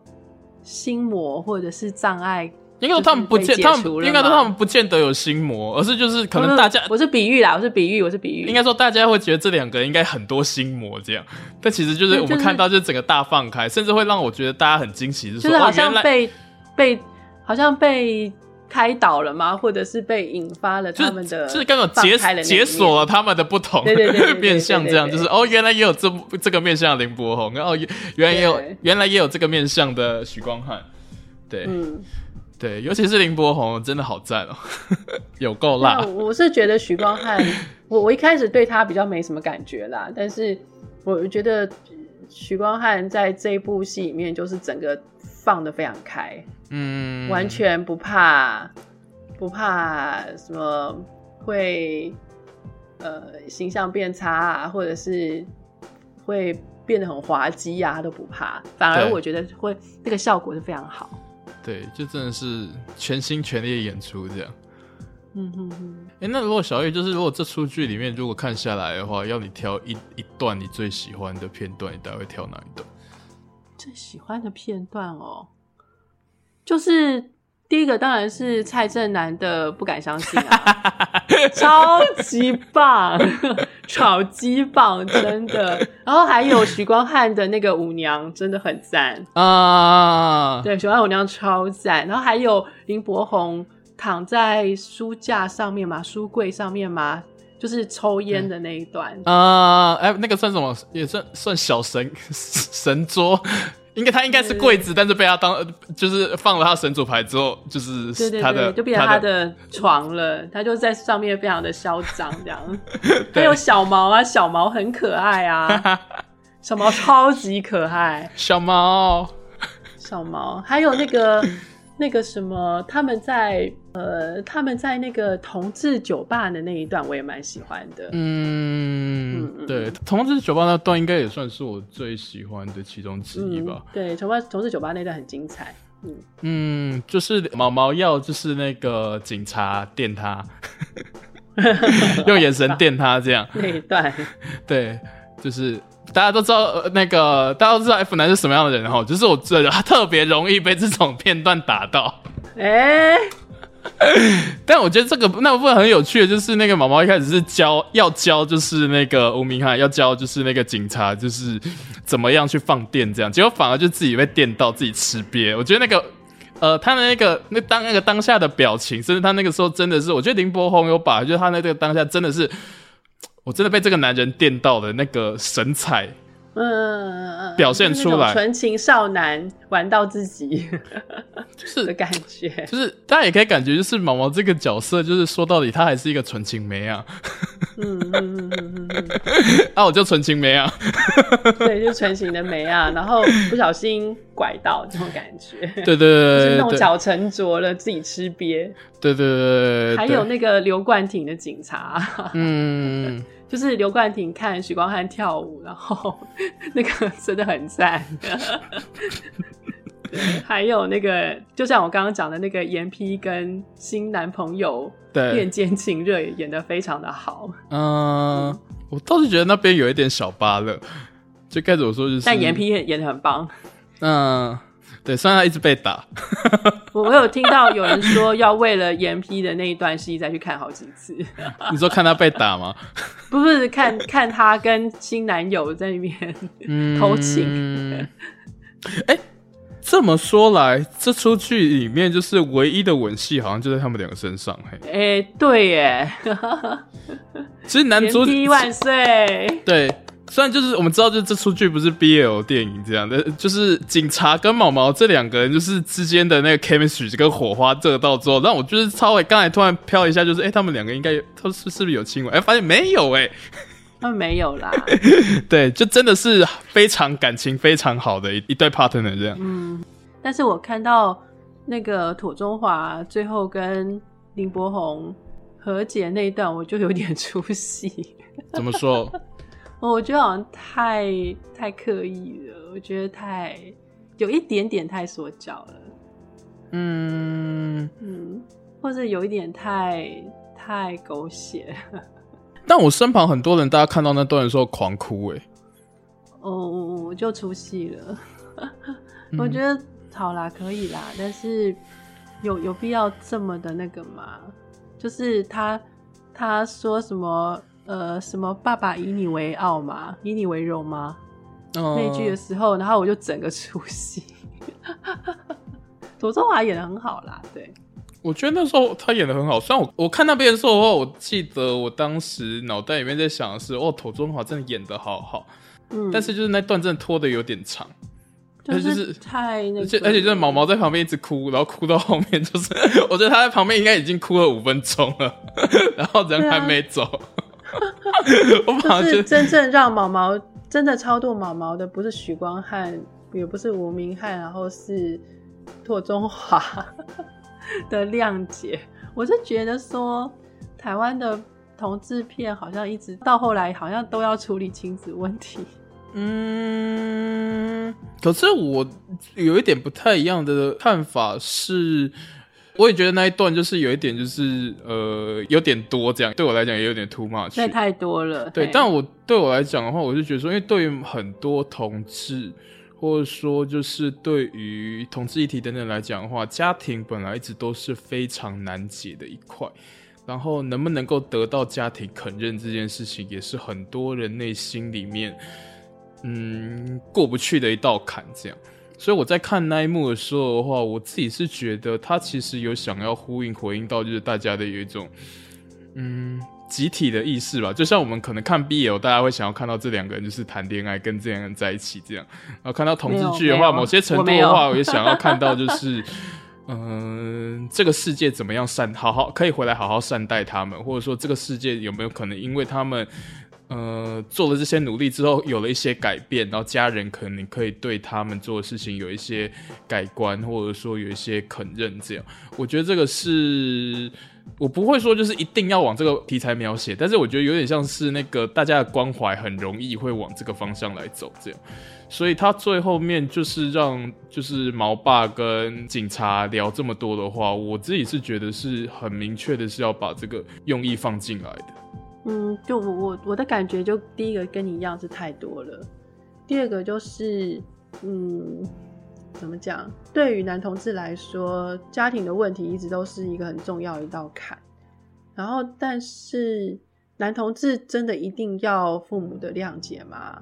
心魔或者是障碍？应该说他们不见，他们应该说他们不见得有心魔，而是就是可能大家，我是比喻啦，我是比喻，我是比喻。应该说大家会觉得这两个人应该很多心魔这样，但其实就是我们看到就是整个大放开，甚至会让我觉得大家很惊喜，就是说好像被被好像被开导了吗？或者是被引发了他们的，就是刚刚解解锁了他们的不同 面相，这样就是哦，原来也有这这个面向的林柏宏，然后原来也有原来也有这个面向的许光汉，对，嗯。对，尤其是林柏宏，真的好赞哦，有够辣。我是觉得徐光汉，我我一开始对他比较没什么感觉啦，但是我觉得徐光汉在这一部戏里面就是整个放的非常开，嗯，完全不怕不怕什么会呃形象变差啊，或者是会变得很滑稽呀，都不怕。反而我觉得会那个效果是非常好。对，就真的是全心全力的演出这样。嗯哼哼。哎、欸，那如果小玉就是如果这出剧里面如果看下来的话，要你挑一一段你最喜欢的片段，你大概会挑哪一段？最喜欢的片段哦，就是第一个当然是蔡正南的不敢相信啊，超级棒，超级棒，真的。然后还有许光汉的那个舞娘，真的很赞啊，对，许光汉舞娘超赞。然后还有林柏宏躺在书架上面嘛，书柜上面嘛，就是抽烟的那一段啊，哎、嗯呃欸，那个算什么？也算算小神 神桌。应该他应该是柜子，但是被他当就是放了他神主牌之后，就是他的，对对对，就变成他的床了。他，他就在上面非常的嚣张，这样。还有小毛啊，小毛很可爱啊，小毛超级可爱。小毛，小毛，还有那个。那个什么，他们在呃，他们在那个同志酒吧的那一段，我也蛮喜欢的。嗯，嗯对，同志酒吧那段应该也算是我最喜欢的其中之一吧。嗯、对，同同志酒吧那段很精彩。嗯嗯，就是毛毛要就是那个警察电他，用眼神电他这样那一段。对，就是。大家都知道，呃，那个大家都知道 F 男是什么样的人哈，就是我这特别容易被这种片段打到。哎、欸，但我觉得这个那部分很有趣的，就是那个毛毛一开始是教要教，就是那个吴明翰要教，就是那个警察，就是怎么样去放电这样，结果反而就自己被电到，自己吃瘪。我觉得那个呃，他的那个那当那个当下的表情，甚至他那个时候真的是，我觉得林柏宏有把，就是他那个当下真的是。我真的被这个男人电到了那个神采，嗯，表现出来，纯情少男玩到自己，就是 的感觉，就是大家也可以感觉，就是毛毛这个角色，就是说到底，他还是一个纯情妹啊，嗯嗯嗯嗯嗯，啊，我就纯情妹啊，对，就纯情的妹啊，然后不小心拐到这种感觉，对对对，弄巧成拙了，自己吃瘪，对对对，还有那个刘冠廷的警察，嗯。就是刘冠廷看许光汉跳舞，然后那个 真的很赞。还有那个，就像我刚刚讲的那个严批跟新男朋友恋奸情热，也演的非常的好。嗯，嗯，我倒是觉得那边有一点小芭乐，就该怎么说就是，但严批演的很棒。嗯。对，虽然他一直被打，我我有听到有人说要为了严批的那一段戏再去看好几次。你说看他被打吗？不是，看看他跟新男友在里面偷情。哎、欸，这么说来，这出剧里面就是唯一的吻戏，好像就在他们两个身上。嘿，哎、欸，对耶，其实男主万岁，对。虽然就是我们知道，就这出剧不是 BL 电影这样的，就是警察跟毛毛这两个人就是之间的那个 chemistry 跟火花得到之后，让我就是稍微刚才突然飘一下，就是哎、欸，他们两个应该他是是不是有亲吻？哎、欸，发现没有哎、欸，他们没有啦。对，就真的是非常感情非常好的一一对 partner 这样。嗯，但是我看到那个土中华最后跟林柏宏和解那一段，我就有点出戏。怎么说？我觉得好像太太刻意了，我觉得太有一点点太说教了，嗯嗯，或者有一点太太狗血。但我身旁很多人，大家看到那段的时候狂哭，哎，哦，我就出戏了。我觉得好啦，可以啦，但是有有必要这么的那个吗？就是他他说什么？呃，什么？爸爸以你为傲吗？以你为荣吗？哦、那句的时候，然后我就整个出戏。左宗华演的很好啦，对。我觉得那时候他演的很好。虽然我我看那边的时候的话，我记得我当时脑袋里面在想的是，哦，庹宗华真的演的好好。嗯。但是就是那段真的拖的有点长。就是太那个，而且而且就是毛毛在旁边一直哭，然后哭到后面，就是 我觉得他在旁边应该已经哭了五分钟了，然后人还没走。我就是真正让毛毛真的超度毛毛的，不是许光汉，也不是吴明翰，然后是拓中华 的谅解。我是觉得说，台湾的同志片好像一直到后来，好像都要处理亲子问题。嗯，可是我有一点不太一样的看法是，我也觉得那一段就是有一点就是呃有点多这样，对我来讲也有点 too much，那太多了。对，但我对我来讲的话，我就觉得说，因为对于很多同志，或者说就是对于同志议题等等来讲的话，家庭本来一直都是非常难解的一块，然后能不能够得到家庭肯认这件事情，也是很多人内心里面。嗯，过不去的一道坎，这样。所以我在看那一幕的时候的话，我自己是觉得他其实有想要呼应、回应到，就是大家的有一种，嗯，集体的意识吧。就像我们可能看 BL，大家会想要看到这两个人就是谈恋爱，跟这两个人在一起这样。然后看到同志剧的话，某些程度的话，我也想要看到就是，嗯、呃，这个世界怎么样善，好好可以回来好好善待他们，或者说这个世界有没有可能因为他们。呃，做了这些努力之后，有了一些改变，然后家人可能可以对他们做的事情有一些改观，或者说有一些肯认。这样，我觉得这个是我不会说就是一定要往这个题材描写，但是我觉得有点像是那个大家的关怀很容易会往这个方向来走，这样。所以他最后面就是让就是毛爸跟警察聊这么多的话，我自己是觉得是很明确的是要把这个用意放进来的。嗯，就我我我的感觉，就第一个跟你一样是太多了，第二个就是，嗯，怎么讲？对于男同志来说，家庭的问题一直都是一个很重要的一道坎。然后，但是男同志真的一定要父母的谅解吗？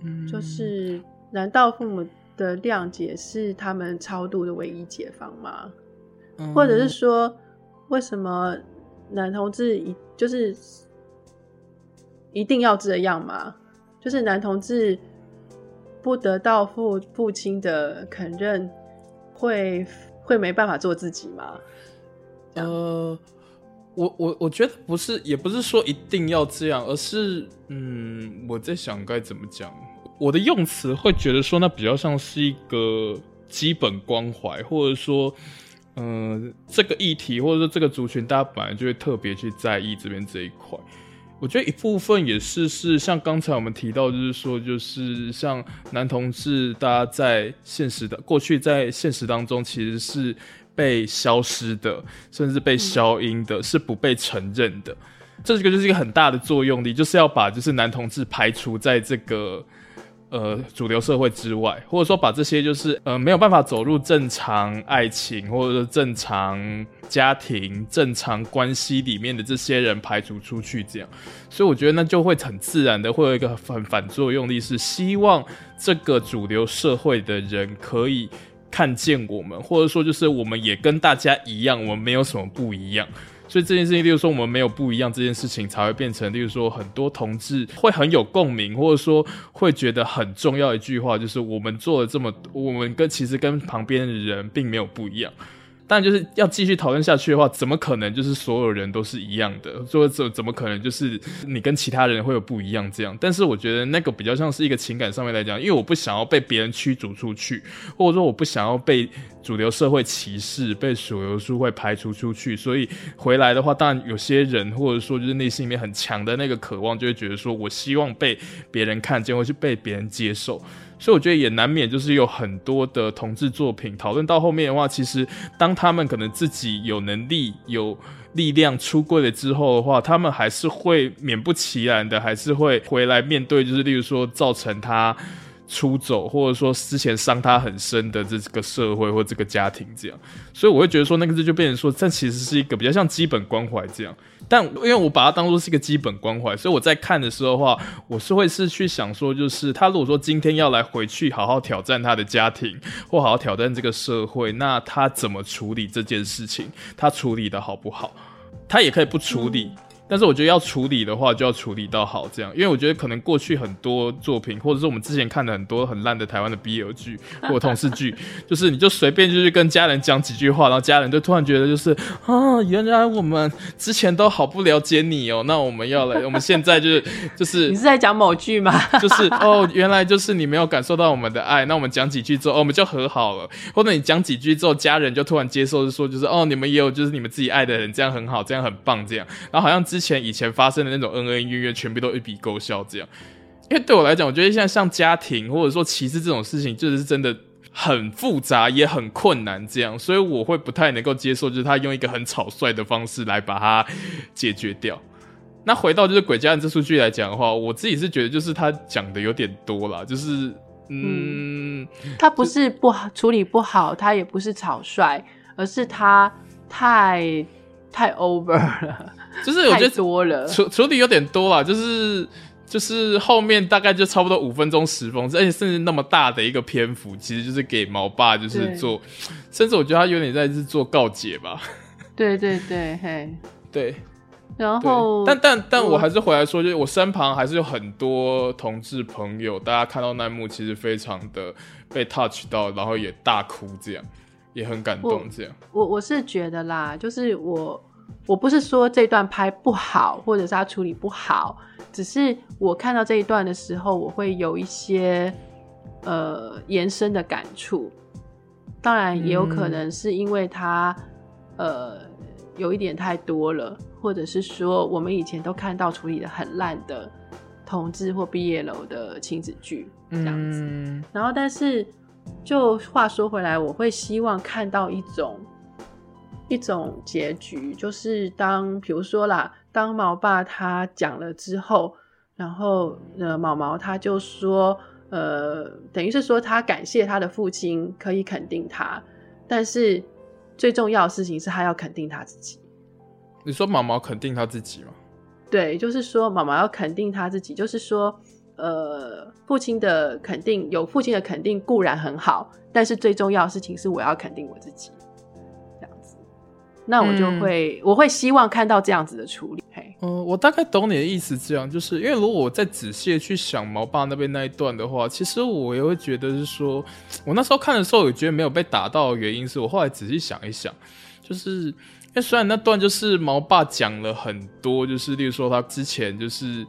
嗯，就是难道父母的谅解是他们超度的唯一解方吗？嗯，或者是说，为什么？男同志一就是一定要这样吗？就是男同志不得到父父亲的肯认，会会没办法做自己吗？呃，我我我觉得不是，也不是说一定要这样，而是嗯，我在想该怎么讲。我的用词会觉得说，那比较像是一个基本关怀，或者说。嗯、这个议题或者说这个族群，大家本来就会特别去在意这边这一块。我觉得一部分也是是像刚才我们提到，就是说，就是像男同志，大家在现实的过去在现实当中其实是被消失的，甚至被消音的，是不被承认的。这个就是一个很大的作用力，就是要把就是男同志排除在这个。呃，主流社会之外，或者说把这些就是呃没有办法走入正常爱情或者说正常家庭、正常关系里面的这些人排除出去，这样，所以我觉得那就会很自然的会有一个很反作用力，是希望这个主流社会的人可以看见我们，或者说就是我们也跟大家一样，我们没有什么不一样。所以这件事情，例如说我们没有不一样这件事情，才会变成，例如说很多同志会很有共鸣，或者说会觉得很重要一句话，就是我们做了这么，我们跟其实跟旁边的人并没有不一样。但就是要继续讨论下去的话，怎么可能就是所有人都是一样的？说怎怎么可能就是你跟其他人会有不一样这样？但是我觉得那个比较像是一个情感上面来讲，因为我不想要被别人驱逐出去，或者说我不想要被主流社会歧视，被主流社会排除出去，所以回来的话，当然有些人或者说就是内心里面很强的那个渴望，就会觉得说我希望被别人看见，或是被别人接受。所以我觉得也难免就是有很多的同志作品讨论到后面的话，其实当他们可能自己有能力、有力量出柜了之后的话，他们还是会勉不其然的，还是会回来面对，就是例如说造成他出走，或者说之前伤他很深的这个社会或这个家庭这样。所以我会觉得说那个字就变成说，这其实是一个比较像基本关怀这样。但因为我把它当做是一个基本关怀，所以我在看的时候的话，我是会是去想说，就是他如果说今天要来回去好好挑战他的家庭，或好好挑战这个社会，那他怎么处理这件事情？他处理的好不好？他也可以不处理，但是我觉得要处理的话，就要处理到好这样，因为我觉得可能过去很多作品，或者是我们之前看的很多很烂的台湾的 BL 剧 或同事剧，就是你就随便就是跟家人讲几句话，然后家人就突然觉得就是啊，原来我们之前都好不了解你哦，那我们要来，我们现在就是就是你是在讲某剧吗？就 是哦，原来就是你没有感受到我们的爱，那我们讲几句之后，哦，我们就和好了，或者你讲几句之后，家人就突然接受，是说就是哦，你们也有就是你们自己爱的人，这样很好，这样很棒，这样，然后好像。之前以前发生的那种恩恩怨怨，全部都一笔勾销，这样。因为对我来讲，我觉得现在像家庭或者说歧视这种事情，就是真的很复杂，也很困难，这样。所以我会不太能够接受，就是他用一个很草率的方式来把它解决掉。那回到就是《鬼家人》这出剧来讲的话，我自己是觉得，就是他讲的有点多了，就是嗯，他不是不好处理不好，他也不是草率，而是他太太 over 了。就是我觉得多了，处处理有点多了，就是就是后面大概就差不多五分钟十分钟，而且甚至那么大的一个篇幅，其实就是给毛爸就是做，甚至我觉得他有点在是做告解吧。对对对，嘿，对。然后，但但但我还是回来说，就是我身旁还是有很多同志朋友，大家看到那幕其实非常的被 touch 到，然后也大哭，这样也很感动，这样。我我，我是觉得啦，就是我。我不是说这段拍不好，或者是他处理不好，只是我看到这一段的时候，我会有一些呃延伸的感触。当然，也有可能是因为他、嗯、呃有一点太多了，或者是说我们以前都看到处理的很烂的同志或毕业楼的亲子剧这样子。嗯、然后，但是就话说回来，我会希望看到一种。一种结局就是当，比如说啦，当毛爸他讲了之后，然后呃，毛毛他就说，呃，等于是说他感谢他的父亲可以肯定他，但是最重要的事情是他要肯定他自己。你说毛毛肯定他自己吗？对，就是说毛毛要肯定他自己，就是说，呃，父亲的肯定，有父亲的肯定固然很好，但是最重要的事情是我要肯定我自己。那我就会，嗯、我会希望看到这样子的处理。嘿，嗯，我大概懂你的意思，这样就是因为如果我再仔细的去想毛爸那边那一段的话，其实我也会觉得是说，我那时候看的时候，我觉得没有被打到的原因是我后来仔细想一想，就是因为虽然那段就是毛爸讲了很多，就是例如说他之前就是。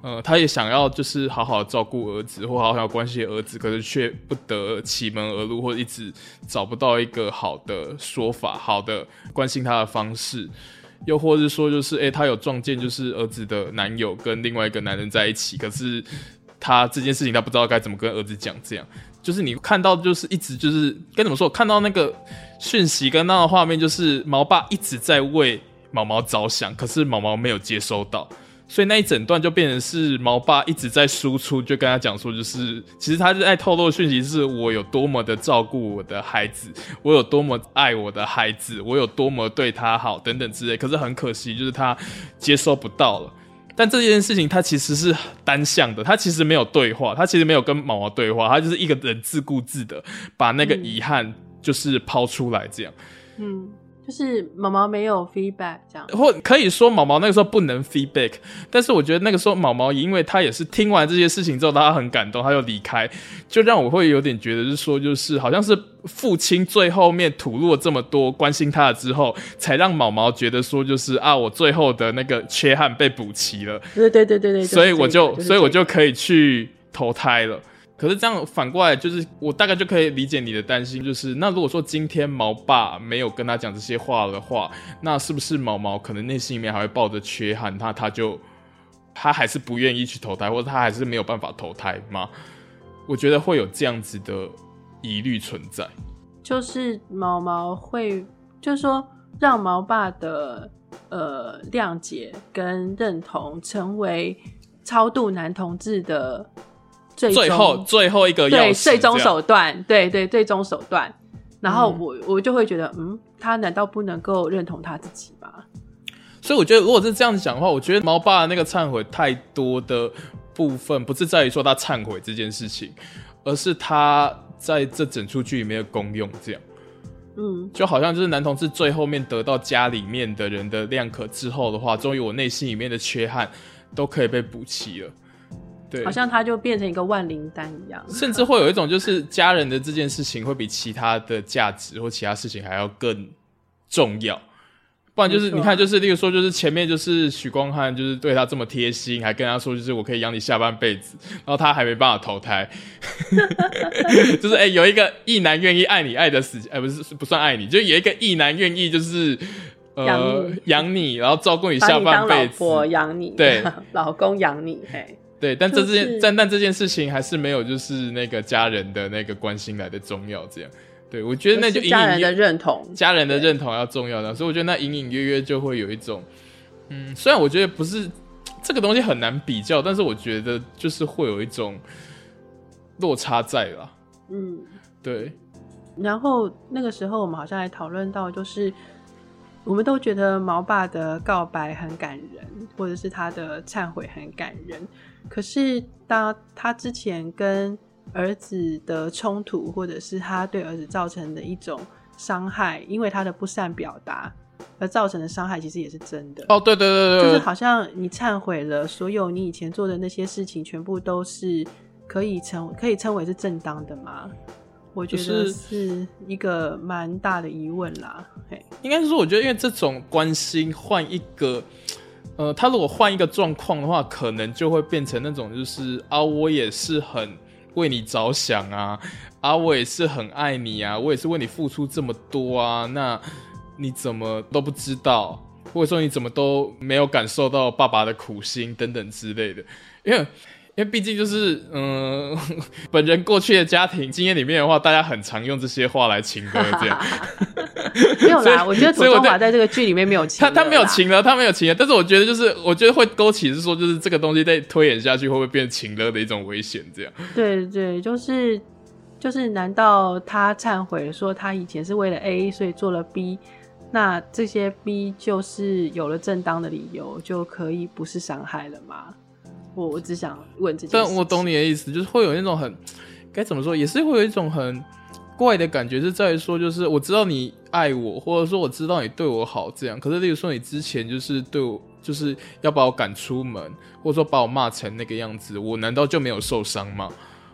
呃，他也想要就是好好照顾儿子，或好好关心儿子，可是却不得其门而入，或者一直找不到一个好的说法，好的关心他的方式，又或是说就是，诶、欸，他有撞见就是儿子的男友跟另外一个男人在一起，可是他这件事情他不知道该怎么跟儿子讲，这样就是你看到就是一直就是该怎么说，看到那个讯息跟那个画面，就是毛爸一直在为毛毛着想，可是毛毛没有接收到。所以那一整段就变成是毛爸一直在输出，就跟他讲说，就是其实他是在透露讯息，是我有多么的照顾我的孩子，我有多么爱我的孩子，我有多么对他好等等之类。可是很可惜，就是他接收不到了。但这件事情他其实是单向的，他其实没有对话，他其实没有跟毛毛对话，他就是一个人自顾自的把那个遗憾就是抛出来这样。嗯。就是毛毛没有 feedback 这样，或可以说毛毛那个时候不能 feedback，但是我觉得那个时候毛毛因为他也是听完这些事情之后，他很感动，他就离开，就让我会有点觉得是说，就是好像是父亲最后面吐露了这么多关心他了之后，才让毛毛觉得说，就是啊，我最后的那个缺憾被补齐了，对对对对对，所以我就所以我就可以去投胎了。可是这样反过来，就是我大概就可以理解你的担心，就是那如果说今天毛爸没有跟他讲这些话的话，那是不是毛毛可能内心里面还会抱着缺憾，他他就他还是不愿意去投胎，或者他还是没有办法投胎吗？我觉得会有这样子的疑虑存在，就是毛毛会，就是说让毛爸的呃谅解跟认同成为超度男同志的。最，最后最后一个对最终手段，对对最终手段，然后我、嗯、我就会觉得，嗯，他难道不能够认同他自己吗？所以我觉得，如果是这样子讲的话，我觉得毛爸的那个忏悔太多的部分，不是在于说他忏悔这件事情，而是他在这整出剧里面的功用这样。嗯，就好像就是男同志最后面得到家里面的人的认可之后的话，终于我内心里面的缺憾都可以被补齐了。对，好像他就变成一个万灵丹一样，甚至会有一种就是家人的这件事情会比其他的价值或其他事情还要更重要。不然就是你看，就是例如说，就是前面就是许光汉，就是对他这么贴心，还跟他说，就是我可以养你下半辈子，然后他还没办法投胎，就是哎、欸，有一个异男愿意爱你爱的死，哎、欸，不是不算爱你，就有一个异男愿意就是呃养你，你，然后照顾你下半辈子，我养你，对，老公养你，嘿，对，但这件、就是、但但这件事情还是没有就是那个家人的那个关心来的重要，这样。对，我觉得那就家人的认同，家人的认同要重要的，所以我觉得那隐隐约约就会有一种，嗯，虽然我觉得不是这个东西很难比较，但是我觉得就是会有一种落差在啦。嗯，对。然后那个时候我们好像还讨论到，就是我们都觉得毛爸的告白很感人，或者是他的忏悔很感人，可是当他之前跟儿子的冲突，或者是他对儿子造成的一种伤害，因为他的不善表达而造成的伤害，其实也是真的。哦，对对对对，就是好像你忏悔了所有你以前做的那些事情，全部都是可以称可以称为是正当的吗？我觉得是一个蛮大的疑问啦。嘿，应该是说，我觉得因为这种关心换一个，呃，他如果换一个状况的话，可能就会变成那种就是啊，我也是很。为你着想啊，啊，我也是很爱你啊，我也是为你付出这么多啊，那你怎么都不知道，或者说你怎么都没有感受到爸爸的苦心等等之类的，因为。因为毕竟就是，嗯、呃，本人过去的家庭经验里面的话，大家很常用这些话来情歌这样。没有啦，我觉得左中华在这个剧里面没有情，他他没有情勒，他没有情勒，但是我觉得就是，我觉得会勾起是说，就是这个东西再推演下去会不会变情勒的一种危险这样。对对，就是就是，难道他忏悔说他以前是为了 A 所以做了 B，那这些 B 就是有了正当的理由就可以不是伤害了吗？我我只想问这件事，但我懂你的意思，就是会有那种很该怎么说，也是会有一种很怪的感觉，是在于说，就是我知道你爱我，或者说我知道你对我好，这样。可是，例如说你之前就是对我，就是要把我赶出门，或者说把我骂成那个样子，我难道就没有受伤吗？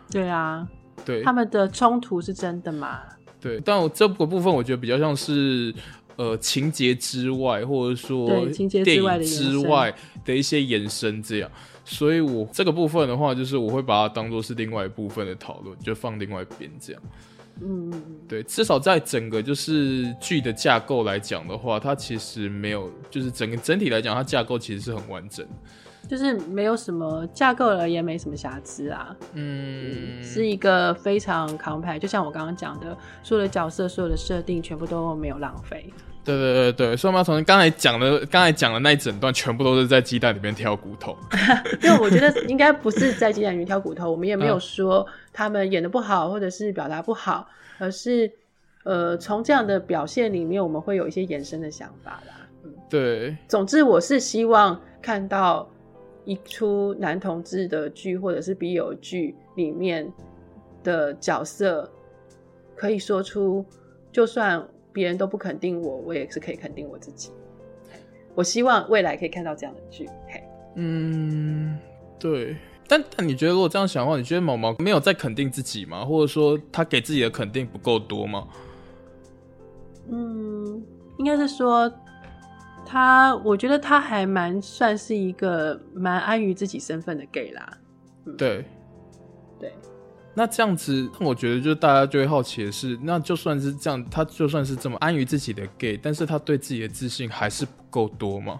对啊，对，他们的冲突是真的吗？对，但我这个部分我觉得比较像是呃情节之外，或者说电影之外的一些延伸这样。所以，我这个部分的话，就是我会把它当做是另外一部分的讨论，就放另外一边这样。嗯嗯嗯，对，至少在整个就是剧的架构来讲的话，它其实没有，就是整个整体来讲，它架构其实是很完整，就是没有什么架构而言没什么瑕疵啊。嗯，是一个非常 compact，就像我刚刚讲的，所有的角色、所有的设定全部都没有浪费。对对对对，所以我们要从刚才讲的，刚才讲的那一整段，全部都是在鸡蛋里面挑骨头。因为我觉得应该不是在鸡蛋里面挑骨头，我们也没有说他们演的不好，或者是表达不好，而是呃，从这样的表现里面，我们会有一些延伸的想法啦。嗯，对。总之，我是希望看到一出男同志的剧，或者是 B 友剧里面的角色，可以说出，就算。别人都不肯定我，我也是可以肯定我自己。我希望未来可以看到这样的剧。嗯，对。但但你觉得，如果这样想的话，你觉得毛毛没有在肯定自己吗？或者说，他给自己的肯定不够多吗？嗯，应该是说他，我觉得他还蛮算是一个蛮安于自己身份的 gay 啦。嗯、对。那这样子，我觉得就大家就会好奇的是，那就算是这样，他就算是这么安于自己的 gay，但是他对自己的自信还是不够多吗？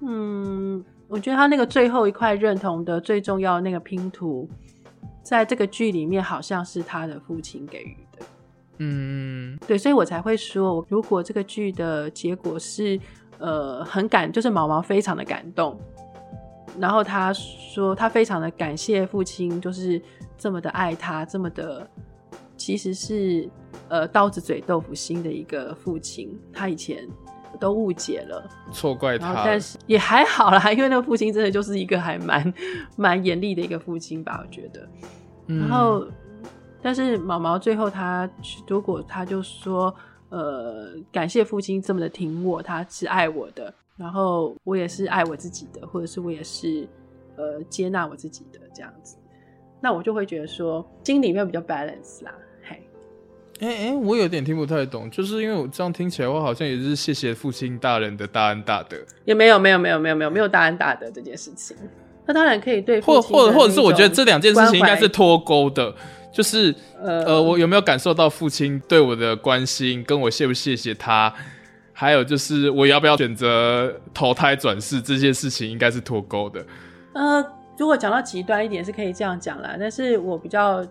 嗯，我觉得他那个最后一块认同的最重要的那个拼图，在这个剧里面好像是他的父亲给予的。嗯，对，所以我才会说，如果这个剧的结果是呃很感，就是毛毛非常的感动，然后他说他非常的感谢父亲，就是。这么的爱他，这么的，其实是呃刀子嘴豆腐心的一个父亲。他以前都误解了，错怪他，但是也还好啦，因为那个父亲真的就是一个还蛮蛮严厉的一个父亲吧，我觉得。嗯、然后，但是毛毛最后他如果他就说，呃，感谢父亲这么的挺我，他是爱我的，然后我也是爱我自己的，或者是我也是呃接纳我自己的这样子，那我就会觉得说心里面比较 balance 啦。嘿，哎哎，我有点听不太懂，就是因为我这样听起来，我好像也是谢谢父亲大人的大恩大德，也没有没有没有没有没有没有大恩大德这件事情，那当然可以对，或或者或者是我觉得这两件事情应该是脱钩的。就是呃，呃，我有没有感受到父亲对我的关心，跟我谢不谢谢他，还有就是我要不要选择投胎转世这件事情，应该是脱钩的。呃，如果讲到极端一点，是可以这样讲啦。但是我比较，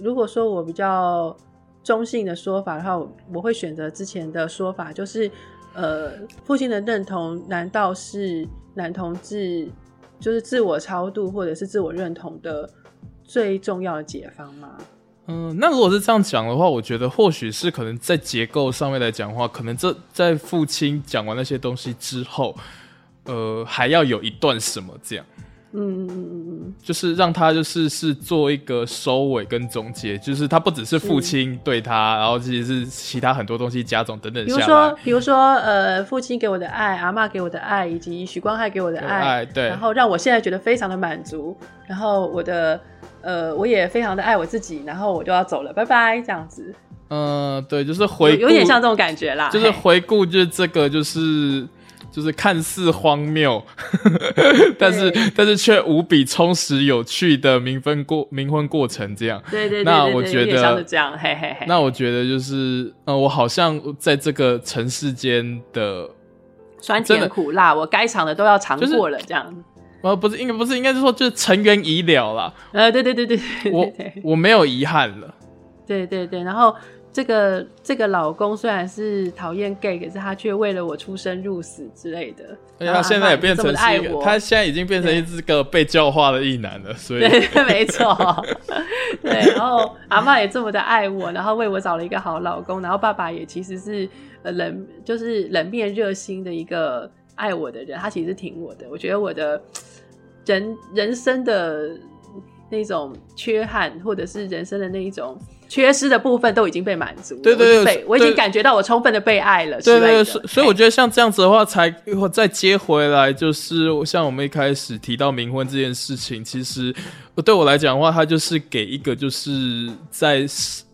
如果说我比较中性的说法的话，我我会选择之前的说法，就是呃，父亲的认同难道是男同志就是自我超度或者是自我认同的？最重要的解方吗？嗯，那如果是这样讲的话，我觉得或许是可能在结构上面来讲的话，可能这在父亲讲完那些东西之后，呃，还要有一段什么这样。嗯嗯嗯嗯嗯，就是让他就是是做一个收尾跟总结，就是他不只是父亲对他，然后其实是其他很多东西加总等等。比如说，比如说，呃，父亲给我的爱，阿妈给我的爱，以及许光汉给我的爱，爱，对，然后让我现在觉得非常的满足，然后我的。呃，我也非常的爱我自己，然后我就要走了，拜拜，这样子。嗯、呃，对，就是回顾，有点像这种感觉啦。就是回顾，就是这个，就是就是看似荒谬，但是但是却无比充实有趣的冥婚过冥婚过程，这样。对对对，对，那我觉得像是这样，嘿嘿嘿。那我觉得就是，呃，我好像在这个尘世间的酸甜苦辣，我该尝的都要尝过了，这样。呃，不是，应该不是，应该是说就是尘缘已了啦。呃，对对对对对，我我没有遗憾了。对对对，然后这个这个老公虽然是讨厌 gay，可是他却为了我出生入死之类的。而且他现在也变成是一个，他现在已经变成一只个被教化的异男了。所以，对，没错。对，然后阿妈也这么的爱我，然后为我找了一个好老公，然后爸爸也其实是呃冷，就是冷面热心的一个爱我的人，他其实是挺我的。我觉得我的。人人生的那种缺憾，或者是人生的那一种缺失的部分，都已经被满足。对对对，我已经感觉到我充分的被爱了。对对所以我觉得像这样子的话，才再接回来，就是像我们一开始提到冥婚这件事情，其实对我来讲的话，它就是给一个就是在。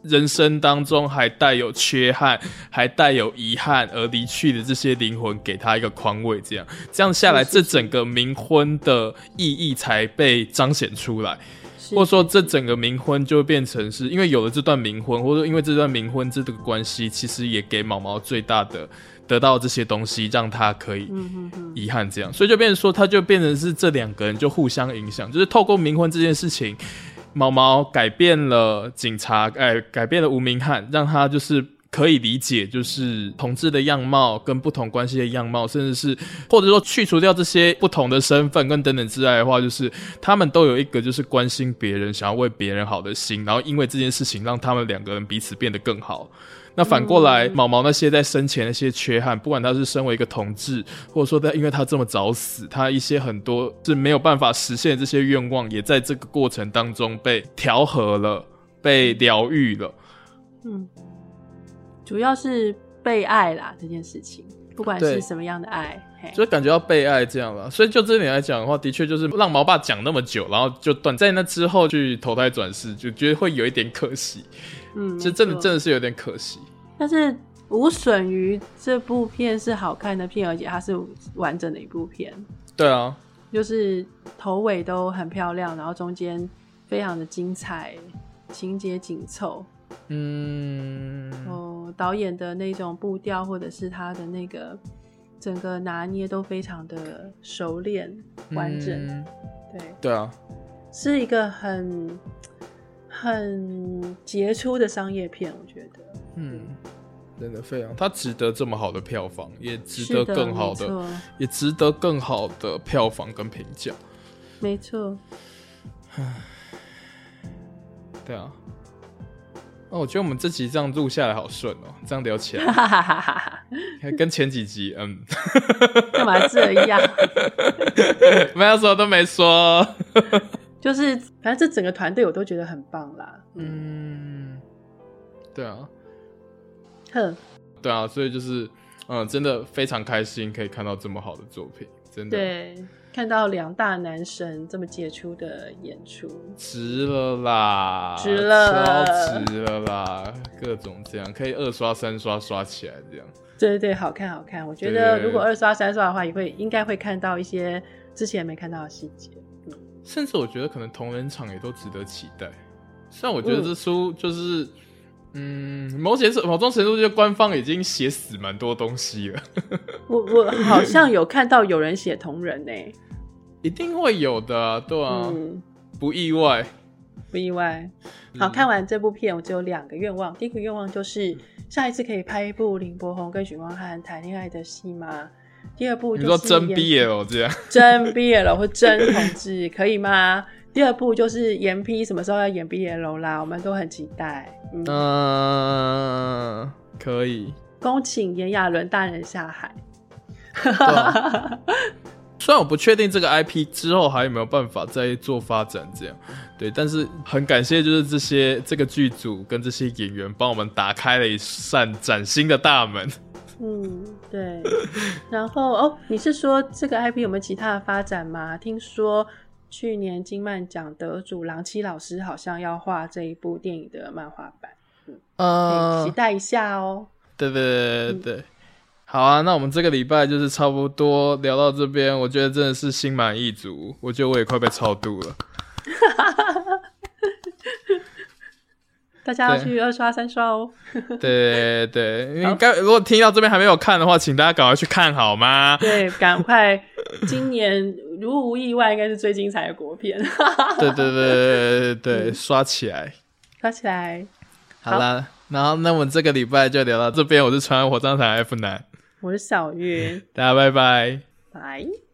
人生当中还带有缺憾，还带有遗憾而离去的这些灵魂，给他一个宽慰，这样这样下来，这整个冥婚的意义才被彰显出来，或者说这整个冥婚就变成是因为有了这段冥婚，或者说因为这段冥婚这个关系，其实也给毛毛最大的得到这些东西，让他可以遗憾这样，所以就变成说，他就变成是这两个人就互相影响，就是透过冥婚这件事情。毛毛改变了警察，哎，改变了吴明翰，让他就是可以理解，就是同志的样貌跟不同关系的样貌，甚至是或者说去除掉这些不同的身份跟等等之外的话，就是他们都有一个就是关心别人、想要为别人好的心，然后因为这件事情让他们两个人彼此变得更好。那反过来，毛毛那些在生前那些缺憾，不管他是身为一个同志，或者说他因为他这么早死，他一些很多是没有办法实现的这些愿望，也在这个过程当中被调和了，被疗愈了。嗯，主要是被爱啦，这件事情，不管是什么样的爱，就感觉到被爱这样了。所以就这点来讲的话，的确就是让毛爸讲那么久，然后就短在那之后去投胎转世，就觉得会有一点可惜。嗯，这真的真的是有点可惜，但是无损于这部片是好看的片，而且它是完整的一部片。对啊，就是头尾都很漂亮，然后中间非常的精彩，情节紧凑。嗯，哦，导演的那种步调，或者是他的那个整个拿捏都非常的熟练完整。嗯、对。对啊，是一个很。很杰出的商业片，我觉得，嗯，真的非常，它值得这么好的票房，也值得更好的，的也值得更好的票房跟评价，没错。唉，对啊，哦，我觉得我们这集这样录下来好顺哦，这样聊起来，还跟前几集，嗯，干嘛这样？没有说都没说。就是，反正这整个团队我都觉得很棒啦。嗯，对啊。哼，对啊，所以就是嗯，真的非常开心可以看到这么好的作品，真的。对，看到两大男神这么杰出的演出，值了啦，值了，超值了啦，各种这样可以二刷三刷刷起来这样。对对对，好看好看。我觉得如果二刷三刷的话，也会应该会看到一些之前没看到的细节。嗯，甚至我觉得可能同人场也都值得期待。虽然我觉得这书就是，嗯，嗯某些某种程度，就官方已经写死蛮多东西了。我我好像有看到有人写同人呢，一定会有的啊，对啊，嗯，不意外，不意外。好，看完这部片，我只有两个愿望。第一个愿望就是下一次可以拍一部林柏宏跟许光汉谈恋爱的戏吗？第二部就说真 BL 这样，真 BL 或真同志可以吗？第二步就是延批什么时候要演 BL 啦？我们都很期待。嗯，呃、可以。恭请炎亚纶大人下海。虽然我不确定这个 IP 之后还有没有办法再做发展，这样对，但是很感谢就是这些这个剧组跟这些演员帮我们打开了一扇崭新的大门。嗯，对。然后哦，你是说这个 IP 有没有其他的发展吗？听说。去年金漫奖得主郎七老师好像要画这一部电影的漫画版，嗯，可以期待一下哦。对对对对对，嗯、好啊，那我们这个礼拜就是差不多聊到这边，我觉得真的是心满意足，我觉得我也快被超度了。大家要去二刷三刷哦。对对对，你 刚如果听到这边还没有看的话，请大家赶快去看好吗？对，赶快，今年如无意外应该是最精彩的国片。对对对对对对，刷起来，刷起来。好啦，然后那我们这个礼拜就聊到这边。我是传火葬场 F 男，我是小月，大家拜拜，拜。